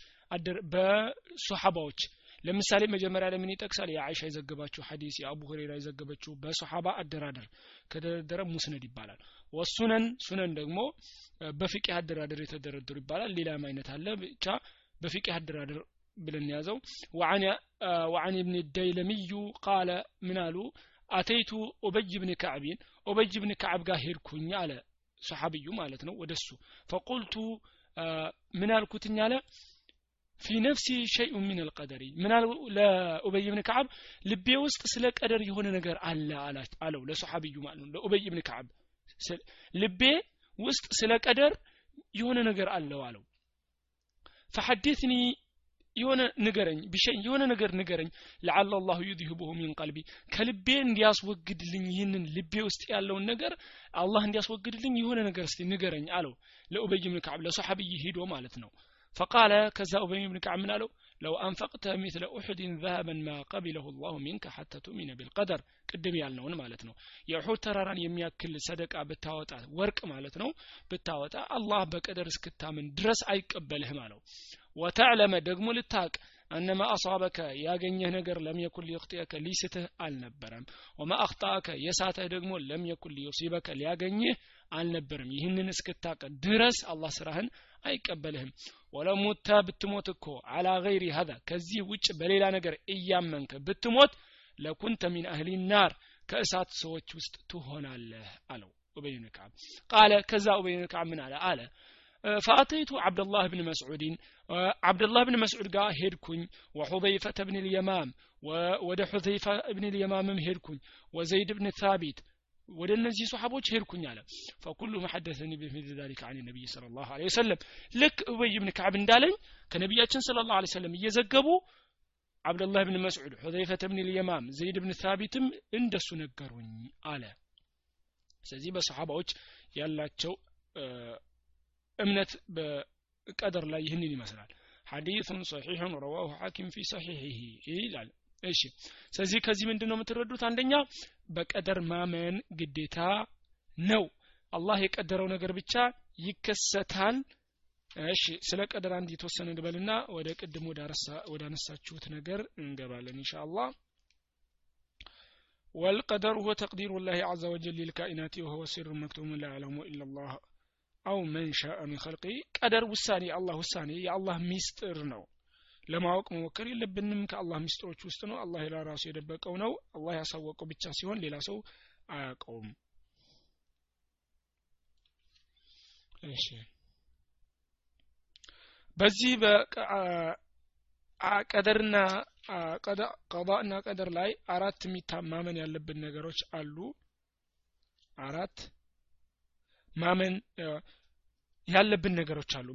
በሶሐባዎች ለምሳሌ መጀመሪያ ላይ ይጠቅሳል? የአይሻ የዘገባችው ሐዲስ የአቡ ሁሬራ የዘገበችው በሶሐባ አደራደር ከተደረደረ ሙስነድ ይባላል። ወሱነን ሱነን ደግሞ በፍቅህ አደራደር የተደረደሩ ይባላል። ሌላም አይነት አለ ብቻ በፍቅህ አደራደር بلنيازو وعن آه، وعن ابن الديلمي قال منالو أتيت أبي بن كعب أبي بن كعب قاهر كني على صحابي مالتنا ودسو. فقلت آه، منال كتني على في نفسي شيء من القدر. منال لا أبي بن كعب لبي وسط سلك قدر يهون نجار على على على ولا صحابي مالو لا أبي بن كعب. لبي وسط سلك قدر يهون نجار على على. فحدثني የሆነ ንገረኝ ቢሸኝ የሆነ ነገር ንገረኝ ለዓለ አላሁ ዩድሂቡሁ ሚን ቀልቢ። ከልቤ እንዲያስወግድልኝ ይህንን ልቤ ውስጥ ያለውን ነገር አላህ እንዲያስወግድልኝ የሆነ ነገር እስቲ ንገረኝ አለው። ለኡበይ ብን ከዓብ ለሶሐብይ ሂዶ ማለት ነው። ፈቃለ ከዛ ኡበይ ብን ከዓብ ምን አለው? ለው አንፈቅተ ሚትለ ኡሑድን ዛሀበን ማ ቀቢለሁ ላሁ ሚንከ ሐተ ቱእሚነ ቢልቀደር። ቅድም ያልነውን ማለት ነው። የኡሑድ ተራራን የሚያክል ሰደቃ ብታወጣ ወርቅ ማለት ነው ብታወጣ አላህ በቀደር እስክታምን ድረስ አይቀበልህም አለው። ወተዕለመ ደግሞ ልታቅ አነማ አሳበከ ያገኘህ ነገር ለም የኩን ሊስትህ አልነበረም። ወማ አክጣአከ የሳተህ ደግሞ ለም ሊዩሲበከ ሊያገኝህ አልነበርም ይህንን እስክታቀ ድረስ አላህ ስራህን አይቀበልህም። ወለሙታ ብትሞት እኮ አላ ገይሪ ሀዛ ከዚህ ውጭ በሌላ ነገር እያመንክ ብትሞት ለኩንተ ሚን አህሊ ናር ከእሳት ሰዎች ውስጥ ትሆናለህ አለው ኡበይ ቃለ ከዛ ኡበይ ምን አለ? አለ فأتيت عبد الله بن مسعود عبد الله بن مسعود قال هيركن وحذيفة بن اليمام وود حذيفة بن اليمام هيركن وزيد بن ثابت ወደ እነዚህ ሰሓቦች ሄድኩኝ አለ ፈኩሉም ሐደሰኒ በሚል ዛሊከ አን ነቢይ ስለ ላሁ ለ ወሰለም ልክ እበይ ብን ከዓብ እንዳለኝ ከነቢያችን ስለ ላሁ ሰለም እየዘገቡ አብደላህ ብን መስዑድ ሑዘይፈት ብን ልየማም ዘይድ ብን ታቢትም እንደሱ ነገሩኝ አለ ስለዚህ በሰሓባዎች ያላቸው እምነት በቀደር ላይ ይህንን ይመስላል። ሐዲቱን ሰሒሑን ረዋሁ ሐኪም ፊ ሰሒሒሂ ይላል። እሺ ስለዚህ ከዚህ ምንድን ነው የምትረዱት? አንደኛ በቀደር ማመን ግዴታ ነው። አላህ የቀደረው ነገር ብቻ ይከሰታል። እሺ ስለ ቀደር አንድ የተወሰነ ልበልና ወደ ቅድም ወዳነሳችሁት ነገር እንገባለን እንሻ አላህ والقدر هو تقدير الله عز وجل للكائنات وهو سر مكتوم لا يعلمه إلا الله አው መን ሻአ ሚን ኸልቂ ቀደር ውሳኔ የአላህ ውሳኔ የአላህ ሚስጥር ነው። ለማወቅ መሞከር የለብንም። ከአላህ ሚስጥሮች ውስጥ ነው። አላህ ለራሱ የደበቀው ነው። አላህ ያሳወቀው ብቻ ሲሆን ሌላ ሰው አያውቀውም። እሺ። በዚህ በቀደርና ቀዳእና ቀደር ላይ አራት ማመን ያለብን ነገሮች አሉ። አራት ማመን ያለብን ነገሮች አሉ።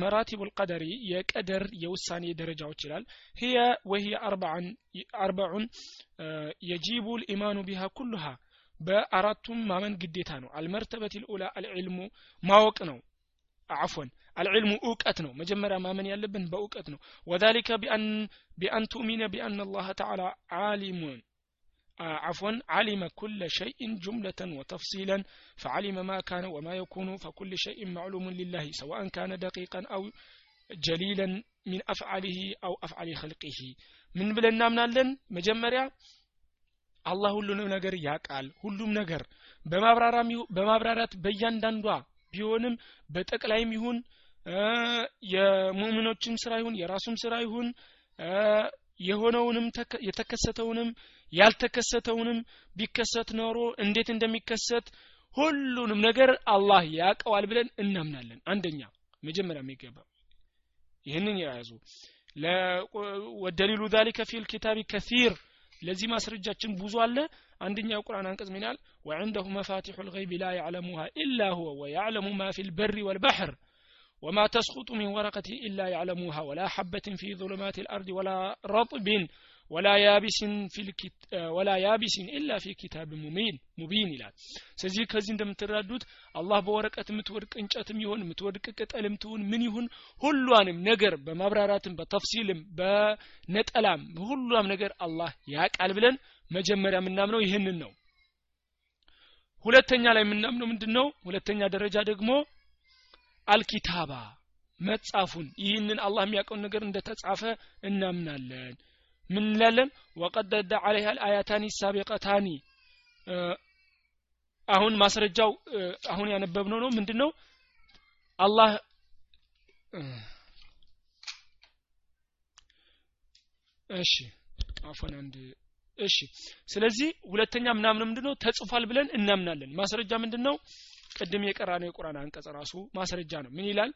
መራቲቡ ልቀደሪ የቀደር የውሳኔ ደረጃዎች ይላል። ህየ ወህየ አርበዑን የጂቡ ልኢማኑ ቢሃ ኩሉሃ በአራቱም ማመን ግዴታ ነው። አልመርተበት ልኡላ አልዕልሙ ማወቅ ነው። አፎን አልዕልሙ እውቀት ነው። መጀመሪያ ማመን ያለብን በእውቀት ነው። ወዛሊከ ቢአን ቱእሚነ ቢአን አላህ ተዓላ ዓሊሙን عفوا علم كل شيء جملة وتفصيلا فعلم ما كان وما يكون فكل شيء معلوم لله سواء كان دقيقا أو جليلا من أفعاله أو أفعال خلقه من بلنا ምናለን መጀመሪያ አላህ ሁሉንም ነገር ያውቃል ሁሉም ነገር በማብራራት በእያንዳንዷ ቢሆንም በጠቅላይም ይሁን የሙእምኖችም ስራ ይሁን የራሱም ስራ ይሁን የሆነውንም የተከሰተውንም ያልተከሰተውንም ቢከሰት ኖሮ እንዴት እንደሚከሰት ሁሉንም ነገር አላህ ያቀዋል ብለን እናምናለን አንደኛ መጀመሪያ የሚገባ ይህንን የያዙ ወደሊሉ ذلك في الكتاب كثير ለዚህ ማስረጃችን ብዙ አለ አንደኛ የቁርአን አንቀጽ ምን ይላል ወዐንደሁ መፋቲሑ ልገይብ ላ ያዕለሙሃ ኢላ ሁወ ወያዕለሙ ማ ፊ ልበሪ ወልባሕር وما تسقط من ورقة إلا يعلمها ولا حبة في ظلمات الأرض ولا رطب ወላ ያቢሲን ወላ ያቢሲን ኢላ ፊ ኪታብ ሙሚን ሙቢን ይላል። ስለዚህ ከዚህ እንደምትረዱት አላህ በወረቀት የምትወድቅ እንጨትም ይሁን የምትወድቅ ቅጠልም ትሁን ምን ይሁን ሁሏንም ነገር በማብራራትም በተፍሲልም በነጠላም ሁሉም ነገር አላህ ያቃል ብለን መጀመሪያ የምናምነው ይህንን ነው። ሁለተኛ ላይ የምናምነው ምንድነው? ሁለተኛ ደረጃ ደግሞ አልኪታባ መጻፉን። ይህንን አላህ የሚያውቀውን ነገር እንደተጻፈ እናምናለን። ምን እንላለን? ወቀድ ደደ አለይሃ አያታኒ ሳቢቀታኒ። አሁን ማስረጃው አሁን ያነበብነው ነው። ምንድነው? አላህ እሺ አንድ እሺ። ስለዚህ ሁለተኛ ምናምን ምንድነው? ተጽፏል ብለን እናምናለን። ማስረጃ ምንድነው? ቅድም የቀራነው የቁርአን አንቀጽ ራሱ ማስረጃ ነው። ምን ይላል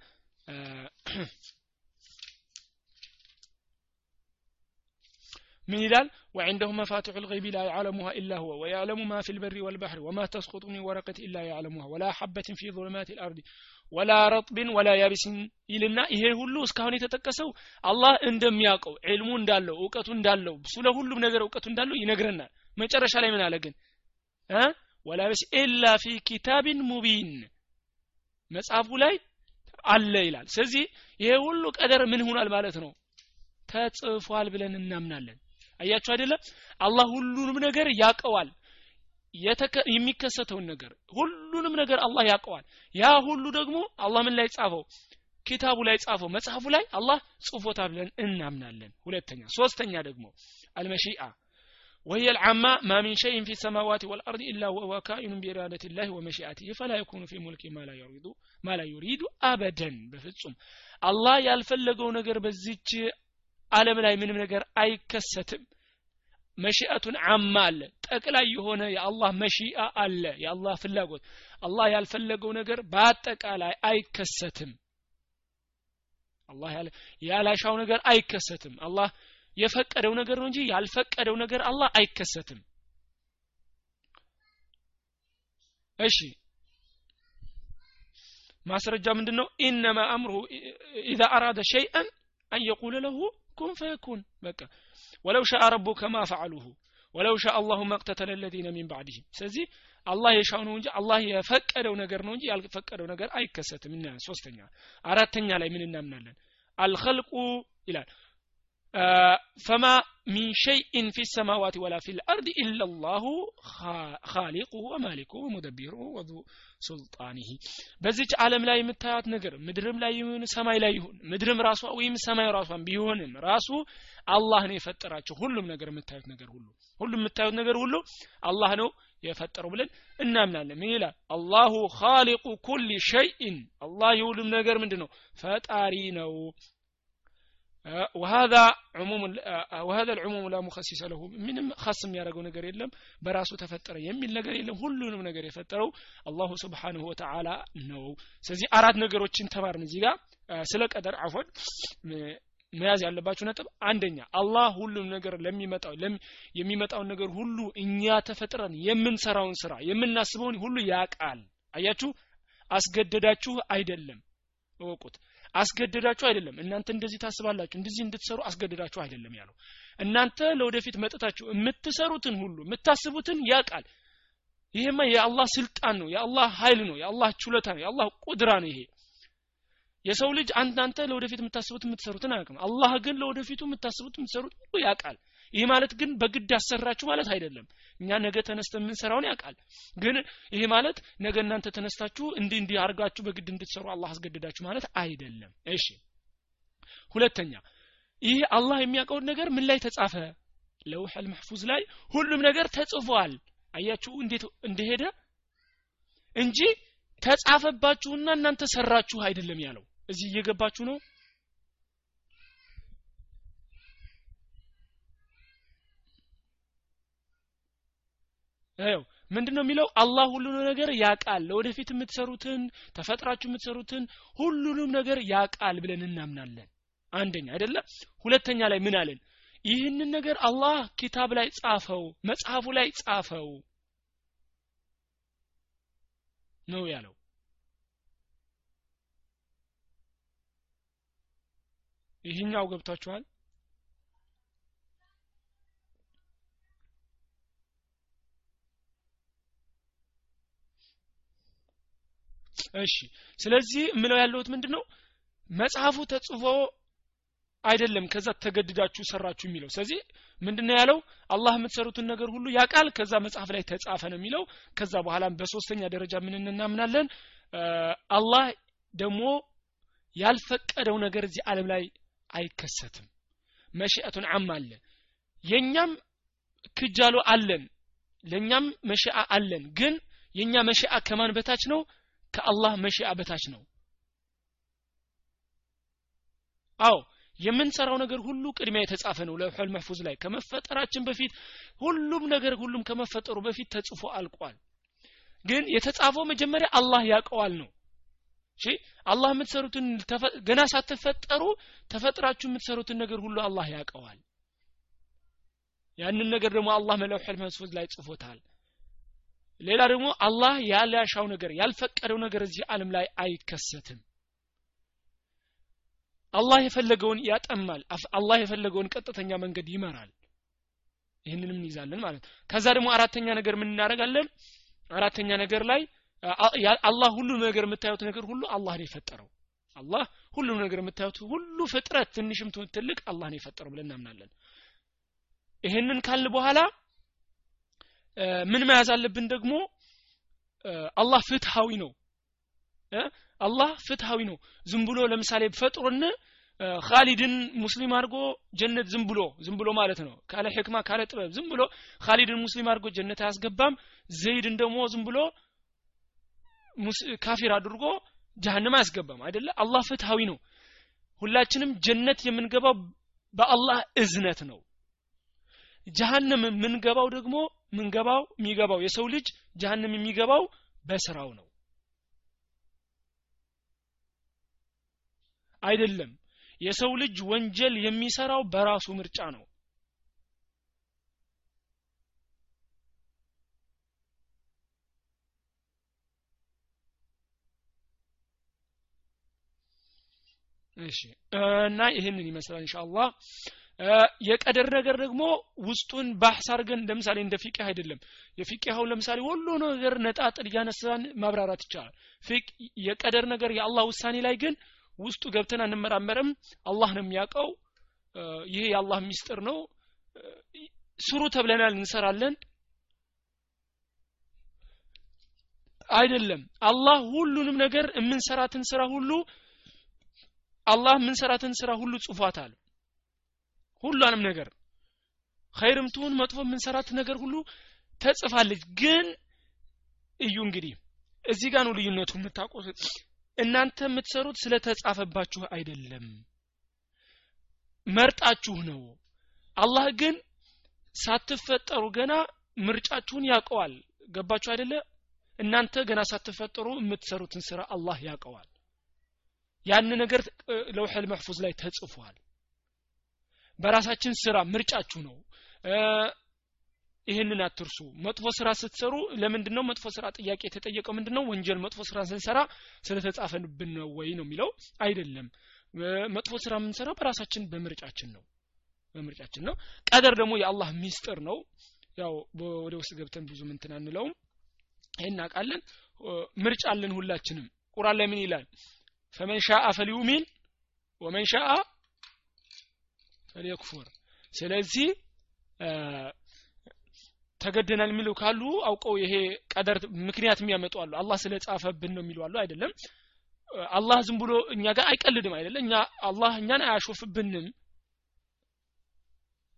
من يلال وعنده مفاتح الغيب لا يعلمها إلا هو ويعلم ما في البر والبحر وما تسقط من ورقة إلا يعلمها ولا حبة في ظلمات الأرض ولا رطب ولا يابس ይልና ይሄ ሁሉ እስካሁን የተጠቀሰው አላህ እንደሚያውቀው ዒልሙ እንዳለው እውቀቱ እንዳለው ስለ ሁሉም ነገር እውቀቱ እንዳለው ይነግረናል መጨረሻ ላይ ምን አለ ግን ወላ በስ ኢላ ፊ ኪታቢን ሙቢን መጽሐፉ ላይ አለ ይላል ስለዚህ ይሄ ሁሉ ቀደር ምን ሆኗል ማለት ነው ተጽፏል ብለን እናምናለን አያችሁ አይደለም አላህ ሁሉንም ነገር ያቀዋል የሚከሰተውን ነገር ሁሉንም ነገር አላህ ያቀዋል ያ ሁሉ ደግሞ አላህ ምን ላይ ጻፈው ኪታቡ ላይ ጻፈው መጽሐፉ ላይ አላህ ጽፎታል ብለን እናምናለን ሁለተኛ ሶስተኛ ደግሞ አልመሺአ وهي العامة ما من شيء في السماوات والأرض إلا وهو كائن بإرادة الله ومشيئته فلا يكون في ملك ما لا يريد ما لا يريد أبدا بفصم الله ያልፈለገው ነገር በዚች ዓለም ላይ ምንም ነገር አይከሰትም። መሺአቱን አማ አለ። ጠቅላይ የሆነ የአላህ መሺአ አለ። የአላህ ፍላጎት። አላህ ያልፈለገው ነገር በአጠቃላይ አይከሰትም። አላህ ያላሻው ነገር አይከሰትም። አላህ የፈቀደው ነገር ነው እንጂ ያልፈቀደው ነገር አላህ አይከሰትም። እሺ። ማስረጃ ምንድነው? إنما أمره إذا أراد شيئا أن يقول له كن فيكون በቃ ولو شاء ربك ما فعلوه ولو شاء الله ما اقتتل الذين من بعدهم። ስለዚህ አላህ የሻው ነው እንጂ አላህ የፈቀደው ነገር ነው እንጂ ያልፈቀደው ነገር አይከሰትም። እና ሶስተኛ አራተኛ ላይ ምን እናምናለን? الخلق ይላል فما من شيء في السماوات ولا في الأرض إلا الله ካሊቁሁ ወማሊኩሁ ወሙደቢሩሁ ወዙ ሱልጣኒሂ። በዚች ዓለም ላይ የምታያት ነገር ምድርም ላይ ይሁን ሰማይ ላይ ይሁን ምድርም ራሷ ወይም ሰማይ ራሷን ቢሆንም ራሱ አላህ ነው የፈጠራቸው። ሁሉም ነገር የምታዩት ነገር ሁሉ ሁሉም የምታዩት ነገር ሁሉ አላህ ነው የፈጠረው ብለን እናምናለን። ምን ይላል? አላሁ ካሊቁ ኩል ሸይን አላህ የሁሉም ነገር ምንድን ነው ፈጣሪ ነው። وهذا عموم وهذا العموم لا مخصص له ምንም خاص የሚያደርገው ነገር የለም በራሱ ተፈጠረ የሚል ነገር የለም ሁሉንም ነገር የፈጠረው አላሁ ስብሓንሁ ወተዓላ ነው ስለዚህ አራት ነገሮችን ተማርን እዚህ ጋር ስለ ቀደር አፎን መያዝ ያለባችሁ ነጥብ አንደኛ አላህ ሁሉም ነገር ለሚመጣው የሚመጣውን ነገር ሁሉ እኛ ተፈጥረን የምንሰራውን ስራ የምናስበውን ሁሉ ያቃል አያችሁ አስገደዳችሁ አይደለም እወቁት አስገደዳችሁ አይደለም። እናንተ እንደዚህ ታስባላችሁ እንደዚህ እንድትሰሩ አስገደዳችሁ አይደለም ያለው። እናንተ ለወደፊት መጥታችሁ የምትሰሩትን ሁሉ የምታስቡትን ያቃል ይሄማ የአላህ ስልጣን ነው የአላህ ኃይል ነው የአላህ ችሎታ ነው የአላህ ቁድራ ነው ይሄ። የሰው ልጅ አንዳንተ ለወደፊት የምታስቡት የምትሰሩትን አያውቅም። አላህ ግን ለወደፊቱ የምታስቡት የምትሰሩት ሁሉ ያውቃል ይህ ማለት ግን በግድ አሰራችሁ ማለት አይደለም። እኛ ነገ ተነስተ የምንሰራውን ያውቃል። ግን ይሄ ማለት ነገ እናንተ ተነስታችሁ እንዲህ እንዲህ አድርጋችሁ በግድ እንድትሰሩ አላህ አስገድዳችሁ ማለት አይደለም። እሺ። ሁለተኛ ይህ አላህ የሚያውቀውን ነገር ምን ላይ ተጻፈ? ለውሕ አልመሕፉዝ ላይ ሁሉም ነገር ተጽፏል። አያችሁ እንዴት እንደሄደ? እንጂ ተጻፈባችሁና እናንተ ሰራችሁ አይደለም ያለው። እዚህ እየገባችሁ ነው ይኸው ምንድን ነው የሚለው? አላህ ሁሉንም ነገር ያቃል ለወደፊት የምትሰሩትን ተፈጥራችሁ የምትሰሩትን ሁሉንም ነገር ያቃል ብለን እናምናለን። አንደኛ አይደለም ሁለተኛ ላይ ምን አለን? ይህንን ነገር አላህ ኪታብ ላይ ጻፈው መጽሐፉ ላይ ጻፈው ነው ያለው። ይህኛው ገብቷችኋል እሺ። ስለዚህ ምለው ያለሁት ምንድነው? መጽሐፉ ተጽፎ አይደለም ከዛ ተገድዳችሁ ሰራችሁ የሚለው። ስለዚህ ምንድነው ያለው? አላህ የምትሰሩትን ነገር ሁሉ ያቃል ከዛ መጽሐፍ ላይ ተጻፈ ነው የሚለው። ከዛ በኋላም በሶስተኛ ደረጃ ምን እናምናለን? አላህ ደግሞ ያልፈቀደው ነገር እዚህ ዓለም ላይ አይከሰትም። መሽአቱን አም አለ። የኛም ክጃሎ አለን ለኛም መሽአ አለን። ግን የኛ መሽአ ከማን በታች ነው ከአላህ መሽአ በታች ነው። አዎ የምንሰራው ነገር ሁሉ ቅድሚያ የተጻፈ ነው ለውሑል መሕፉዝ ላይ። ከመፈጠራችን በፊት ሁሉም ነገር ሁሉም ከመፈጠሩ በፊት ተጽፎ አልቋል። ግን የተጻፈው መጀመሪያ አላህ ያውቀዋል ነው። እሺ አላህ የምትሰሩትን ገና ሳትፈጠሩ ተፈጥራችሁ የምትሰሩትን ነገር ሁሉ አላህ ያውቀዋል። ያንን ነገር ደግሞ አላህ መለውሑል መሕፉዝ ላይ ጽፎታል ሌላ ደግሞ አላህ ያልያሻው ነገር ያልፈቀደው ነገር እዚህ ዓለም ላይ አይከሰትም። አላህ የፈለገውን ያጠማል አላህ የፈለገውን ቀጥተኛ መንገድ ይመራል። ይህንንም እንይዛለን ማለት ከዛ ደግሞ አራተኛ ነገር ምን እናደርጋለን? አራተኛ ነገር ላይ አላህ ሁሉ ነገር የምታዩት ነገር ሁሉ አላህ ነው የፈጠረው። አላህ ሁሉም ነገር የምታዩት ሁሉ ፍጥረት ትንሽም ትልቅ አላህ ነው የፈጠረው ብለን እናምናለን። ይህንን ካል በኋላ ምን መያዝ አለብን ደግሞ? አላህ ፍትሃዊ ነው። አላህ ፍትሃዊ ነው። ዝም ብሎ ለምሳሌ ፈጥሮን ካሊድን ሙስሊም አድርጎ ጀነት ዝም ብሎ ዝም ብሎ ማለት ነው። ካለ ሕክማ ካለ ጥበብ ዝም ብሎ ካሊድን ሙስሊም አድርጎ ጀነት አያስገባም። ዘይድን ደግሞ ዝም ብሎ ካፊር አድርጎ ጀሃንም አያስገባም። አይደለ? አላህ ፍትሃዊ ነው። ሁላችንም ጀነት የምንገባው በአላህ እዝነት ነው ጀሃንም የምንገባው ደግሞ ምንገባው የሚገባው የሰው ልጅ ጀሃንም የሚገባው በስራው ነው። አይደለም። የሰው ልጅ ወንጀል የሚሰራው በራሱ ምርጫ ነው። እሺ። እና ይህንን ይመስላል ኢንሻአላህ የቀደር ነገር ደግሞ ውስጡን ባሕስ አድርገን ለምሳሌ እንደ ፊቅህ አይደለም። የፊቅሃው ለምሳሌ ሁሉ ነገር ነጣጥል እያነሳን ማብራራት ይቻላል። የቀደር ነገር የአላህ ውሳኔ ላይ ግን ውስጡ ገብተን አንመራመርም። አላህ ነው የሚያውቀው። ይሄ የአላህ ሚስጥር ነው። ስሩ ተብለናል እንሰራለን። አይደለም። አላህ ሁሉንም ነገር የምንሰራትን ስራ ሁሉ አላህ የምንሰራትን ስራ ሁሉ ጽፏታል ሁሏንም ነገር ኸይርም ትሁን መጥፎ የምንሰራት ነገር ሁሉ ተጽፋለች። ግን እዩ እንግዲህ እዚህ ጋር ነው ልዩነቱ የምታውቁት። እናንተ የምትሰሩት ስለተጻፈባችሁ አይደለም። መርጣችሁ ነው። አላህ ግን ሳትፈጠሩ ገና ምርጫችሁን ያውቀዋል። ገባችሁ አይደለ? እናንተ ገና ሳትፈጠሩ የምትሰሩትን ስራ አላህ ያውቀዋል። ያን ነገር ለውሐል መሕፉዝ ላይ ተጽፏል በራሳችን ስራ ምርጫችሁ ነው። ይህንን አትርሱ። መጥፎ ስራ ስትሰሩ ለምንድን ነው መጥፎ ስራ ጥያቄ የተጠየቀው ምንድን ነው ወንጀል መጥፎ ስራ ስንሰራ ስለተጻፈንብን ነው ወይ ነው የሚለው? አይደለም። መጥፎ ስራ የምንሰራው በራሳችን በምርጫችን ነው። በምርጫችን ነው። ቀደር ደግሞ የአላህ ሚስጥር ነው። ያው ወደ ውስጥ ገብተን ብዙ ምንትን አንለውም። ይህን እናውቃለን። ምርጫ አለን ሁላችንም። ቁርአን ላይ ምን ይላል? ፈመን ሻአ ፈልዩሚን ወመን ሻአ ፈልየክፉር ስለዚህ ተገደናል የሚሉ ካሉ አውቀው ይሄ ቀደር ምክንያት የሚያመጡ አሉ። አላህ ስለ ጻፈብን ነው የሚሉ አሉ። አይደለም። አላህ ዝም ብሎ እኛ ጋር አይቀልድም አይደለ? እኛ አላህ እኛን አያሾፍብንም።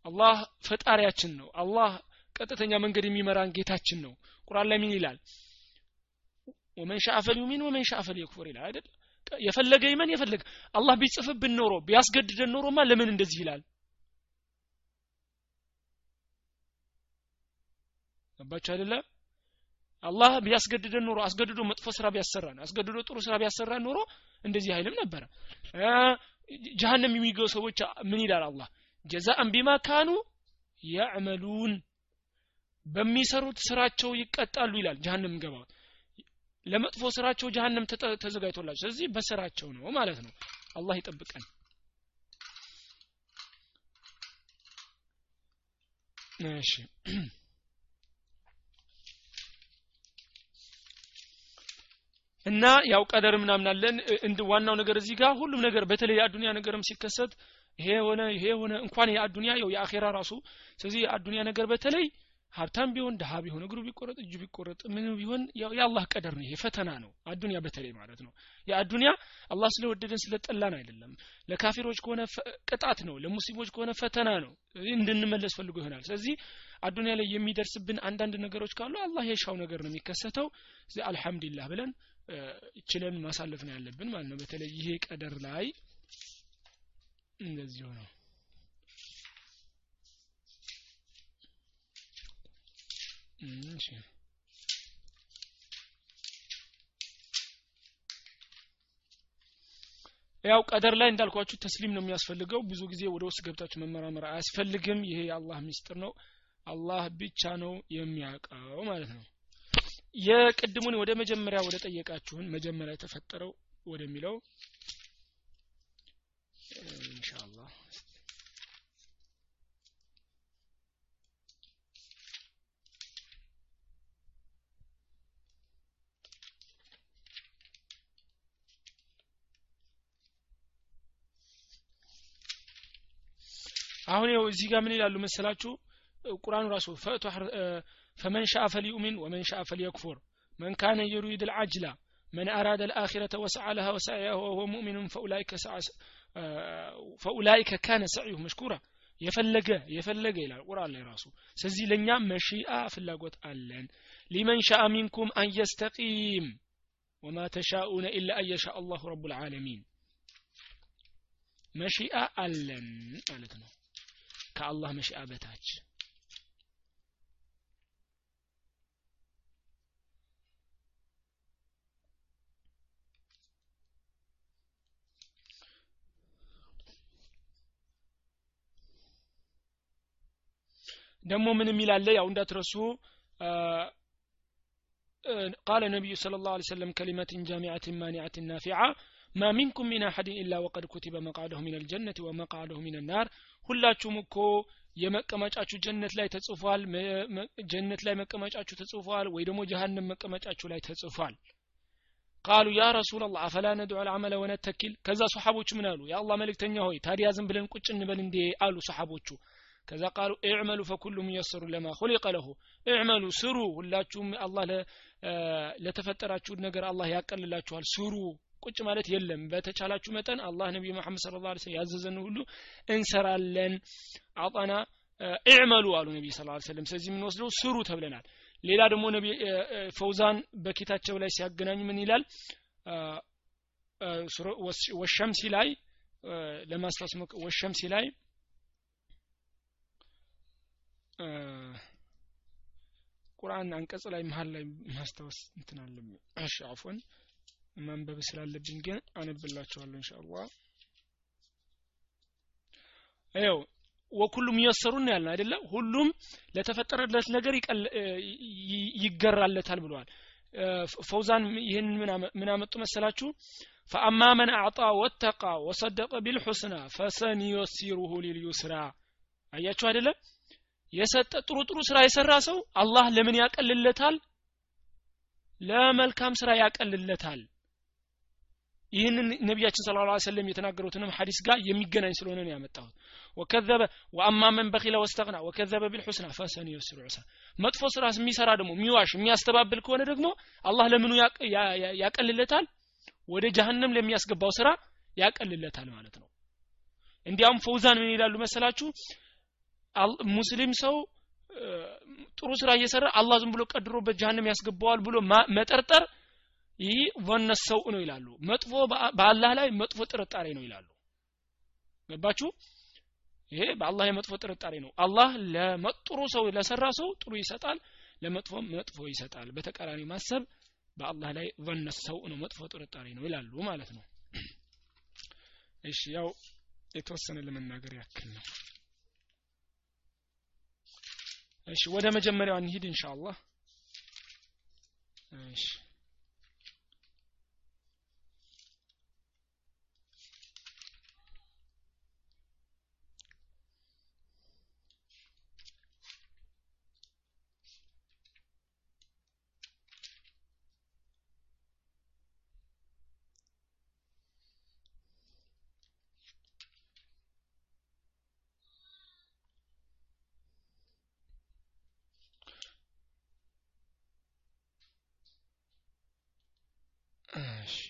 አላህ ፈጣሪያችን ነው። አላህ ቀጥተኛ መንገድ የሚመራን ጌታችን ነው። ቁርአን ላይ ምን ይላል? ወመን ሻአ ፈልዩሚን ወመን ሻአ ፈልየክፉር ይላል አይደል የፈለገ ይመን የፈለገ አላህ ቢጽፍብን ኖሮ ቢያስገድደን ኖሮማ ለምን እንደዚህ ይላል? ገባችሁ አይደለ? አላህ ቢያስገድደን ኖሮ አስገድዶ መጥፎ ስራ ቢያሰራን አስገድዶ ጥሩ ስራ ቢያሰራን ኖሮ እንደዚህ አይልም ነበረ ጀሃነም የሚገቡ ሰዎች ምን ይላል አላህ? ጀዛአን ቢማ ካኑ ያዕመሉን በሚሰሩት ስራቸው ይቀጣሉ ይላል ጀሃነም ገባው ለመጥፎ ስራቸው ጀሃነም ተዘጋጅቶላቸው። ስለዚህ በስራቸው ነው ማለት ነው። አላህ ይጠብቀን። እሺ። እና ያው ቀደር ምናምናለን እንድ ዋናው ነገር እዚህ ጋር ሁሉም ነገር በተለይ የአዱንያ ነገርም ሲከሰት ይሄ ሆነ ይሄ ሆነ እንኳን የአዱንያ ያው የአኼራ ራሱ። ስለዚህ የአዱንያ ነገር በተለይ ሀብታም ቢሆን ድሀ ቢሆን እግሩ ቢቆረጥ እጁ ቢቆረጥ ምን ቢሆን የአላህ ቀደር ነው። ይሄ ፈተና ነው። አዱንያ በተለይ ማለት ነው። የአዱንያ አላህ ስለወደደን ስለጠላን አይደለም። ለካፊሮች ከሆነ ቅጣት ነው። ለሙስሊሞች ከሆነ ፈተና ነው። እንድንመለስ ፈልጎ ይሆናል። ስለዚህ አዱንያ ላይ የሚደርስብን አንዳንድ ነገሮች ካሉ አላህ የሻው ነገር ነው የሚከሰተው። አልሐምዱሊላህ ብለን ችለን ማሳለፍ ነው ያለብን ማለት ነው። በተለይ ይሄ ቀደር ላይ እንደዚሁ ነው እሺ ያው ቀደር ላይ እንዳልኳችሁ ተስሊም ነው የሚያስፈልገው። ብዙ ጊዜ ወደ ውስጥ ገብታችሁ መመራመር አያስፈልግም። ይሄ የአላህ ሚስጥር ነው። አላህ ብቻ ነው የሚያውቀው ማለት ነው። የቅድሙን ወደ መጀመሪያ ወደ ጠየቃችሁን መጀመሪያ የተፈጠረው ወደሚለው ኢንሻአላህ አሁን ይኸው እዚህ ጋር ምን ይላሉ መሰላችሁ ቁርአኑ ራሱ ፈእቱ ፈመን ሻአ ፈሊዩሚን ወመን ሻአ ፈሊየክፉር መን ካነ የሪድ ልዓጅላ من أراد الآخرة وسعى لها وسعيها وهو مؤمن فأولئك سعى فأولئك كان سعيه مشكورا የፈለገ የፈለገ ይላል ቁርአን ላይ ራሱ ስለዚህ ለእኛ መሺአ ፍላጎት አለን ሊመን ሻአ ሚንኩም አን የስተቂም ወማ ተሻኡነ ኢላ አን የሻ አላሁ ረቡ ልዓለሚን መሺአ አለን ማለት ነው ከአላህ መሺአ በታች ደግሞ ምን የሚላለ ያው እንዳትረሱ قال النبي صلى الله عليه وسلم كلمة جامعة مانعة نافعة ما منكم من أحد إلا وقد كتب مقعده من الجنة ومقعده من النار ሁላችሁም እኮ የመቀመጫችሁ ጀነት ላይ ተጽፏል ጀነት ላይ መቀመጫችሁ ተጽፏል ወይ ደግሞ ጀሃነም መቀመጫችሁ ላይ ተጽፏል ቃሉ ያ ረሱላላህ አፈላ ነድዑ ልዓመለ ወነተኪል ከዛ ሰሓቦቹ ምን አሉ የአላህ መልእክተኛ ሆይ ታዲያ ዝም ብለን ቁጭ እንበል እንዴ አሉ ሰሓቦቹ ከዛ ቃሉ እዕመሉ ፈኩሉ ሙየሰሩ ለማ ሁሊቀ ለሁ እዕመሉ ስሩ ሁላችሁም አላህ ለተፈጠራችሁት ነገር አላህ ያቀልላችኋል ስሩ ቁጭ ማለት የለም። በተቻላችሁ መጠን አላህ ነቢዩ መሐመድ ስለ ላ ስለም ያዘዘን ሁሉ እንሰራለን። አጣና እዕመሉ አሉ ነቢ ስ ሰለም ስለዚህ የምንወስደው ስሩ ተብለናል። ሌላ ደግሞ ነቢ ፈውዛን በኪታቸው ላይ ሲያገናኙ ምን ይላል? ወሸምሲ ላይ ለማስታወስ ወሸምሲ ላይ ቁርአን አንቀጽ ላይ መሀል ላይ ማስታወስ እንትን እሺ አፎን ማንበብ ስላለብኝ ግን አነብላችኋለሁ ኢንሻአላህ። ይኸው ወኩሉም ይየሰሩን ያልን አይደለ? ሁሉም ለተፈጠረለት ነገር ይገራለታል ብለዋል። ፈውዛን ይህን ምን አመጡ መሰላችሁ? ፈአማ መን አዕጣ ወተቃ ወሰደቀ ቢልሑስና ፈሰንዩሲሩሁ ሊልዩስራ። አያችሁ አይደለም የሰጠ ጥሩ ጥሩ ስራ የሰራ ሰው አላህ ለምን ያቀልለታል? ለመልካም ስራ ያቀልለታል ይህንን ነቢያችን ስለ ላ ሰለም የተናገሩትንም ሐዲስ ጋር የሚገናኝ ስለሆነ ነው ያመጣሁት። ወከዘበ ወአማ መን በኪለ ወስተግና ወከዘበ ቢልሑስና ፈሰን የስሩ ዑሳ። መጥፎ ስራ የሚሰራ ደግሞ የሚዋሽ የሚያስተባብል ከሆነ ደግሞ አላህ ለምኑ ያቀልለታል? ወደ ጀሀነም ለሚያስገባው ስራ ያቀልለታል ማለት ነው። እንዲያውም ፈውዛን ምን ይላሉ መሰላችሁ? ሙስሊም ሰው ጥሩ ስራ እየሰራ አላህ ዝም ብሎ ቀድሮበት ጀሀነም ያስገባዋል ብሎ መጠርጠር ይህ ወነስ ሰው ነው ይላሉ። መጥፎ በአላህ ላይ መጥፎ ጥርጣሬ ነው ይላሉ። ገባችሁ? ይሄ በአላህ የመጥፎ ጥርጣሬ ነው። አላህ ለመጥሩ ሰው ለሰራ ሰው ጥሩ ይሰጣል ለመጥፎ መጥፎ ይሰጣል። በተቃራኒ ማሰብ በአላህ ላይ ወነስ ሰው ነው መጥፎ ጥርጣሬ ነው ይላሉ ማለት ነው። (clears throat) እሺ ያው የተወሰነ ለመናገር ያክል ነው። እሺ ወደ መጀመሪያው እንሂድ ኢንሻአላህ። እሺ።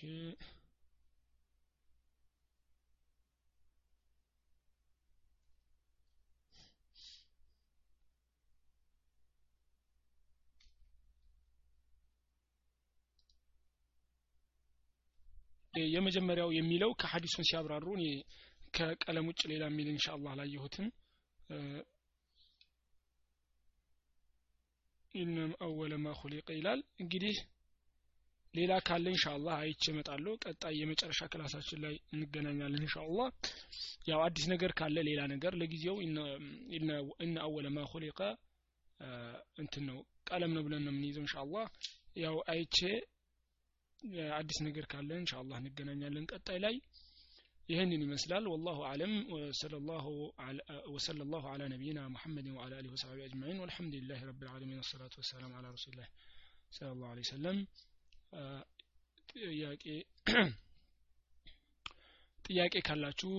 እሺ የመጀመሪያው የሚለው ከሐዲሱን ሲያብራሩ እኔ ከቀለም ውጭ ሌላ የሚል ኢንሻአላህ አላየሁትም። إن أول ما خلق ይላል። እንግዲህ ሌላ ካለ إن شاء الله አይቼ እመጣለሁ። ቀጣይ የመጨረሻ class ኣችን ላይ እንገናኛለን إن شاء الله። ያው አዲስ ነገር ካለ ሌላ ነገር። ለጊዜው إن أول ما خلق እንትን ነው ቀለም ነው ብለን ነው የምንይዘው إن شاء الله። ያው አይቼ አዲስ ነገር ካለ إن شاء الله እንገናኛለን። ቀጣይ ላይ ይህንን ይመስላል። والله أعلم ወሰለ ላሁ አላ ነቢይና ሙሐመድ ወአላ አሊህ ወሰሐቢ አጅማዒን። ወልሐምዱሊላህ ረብ ልዓለሚን ወሰላቱ ወሰላም አላ ረሱሊላህ ስለ ላሁ ለ ሰለም ጥያቄ (clears throat) ጥያቄ ካላችሁ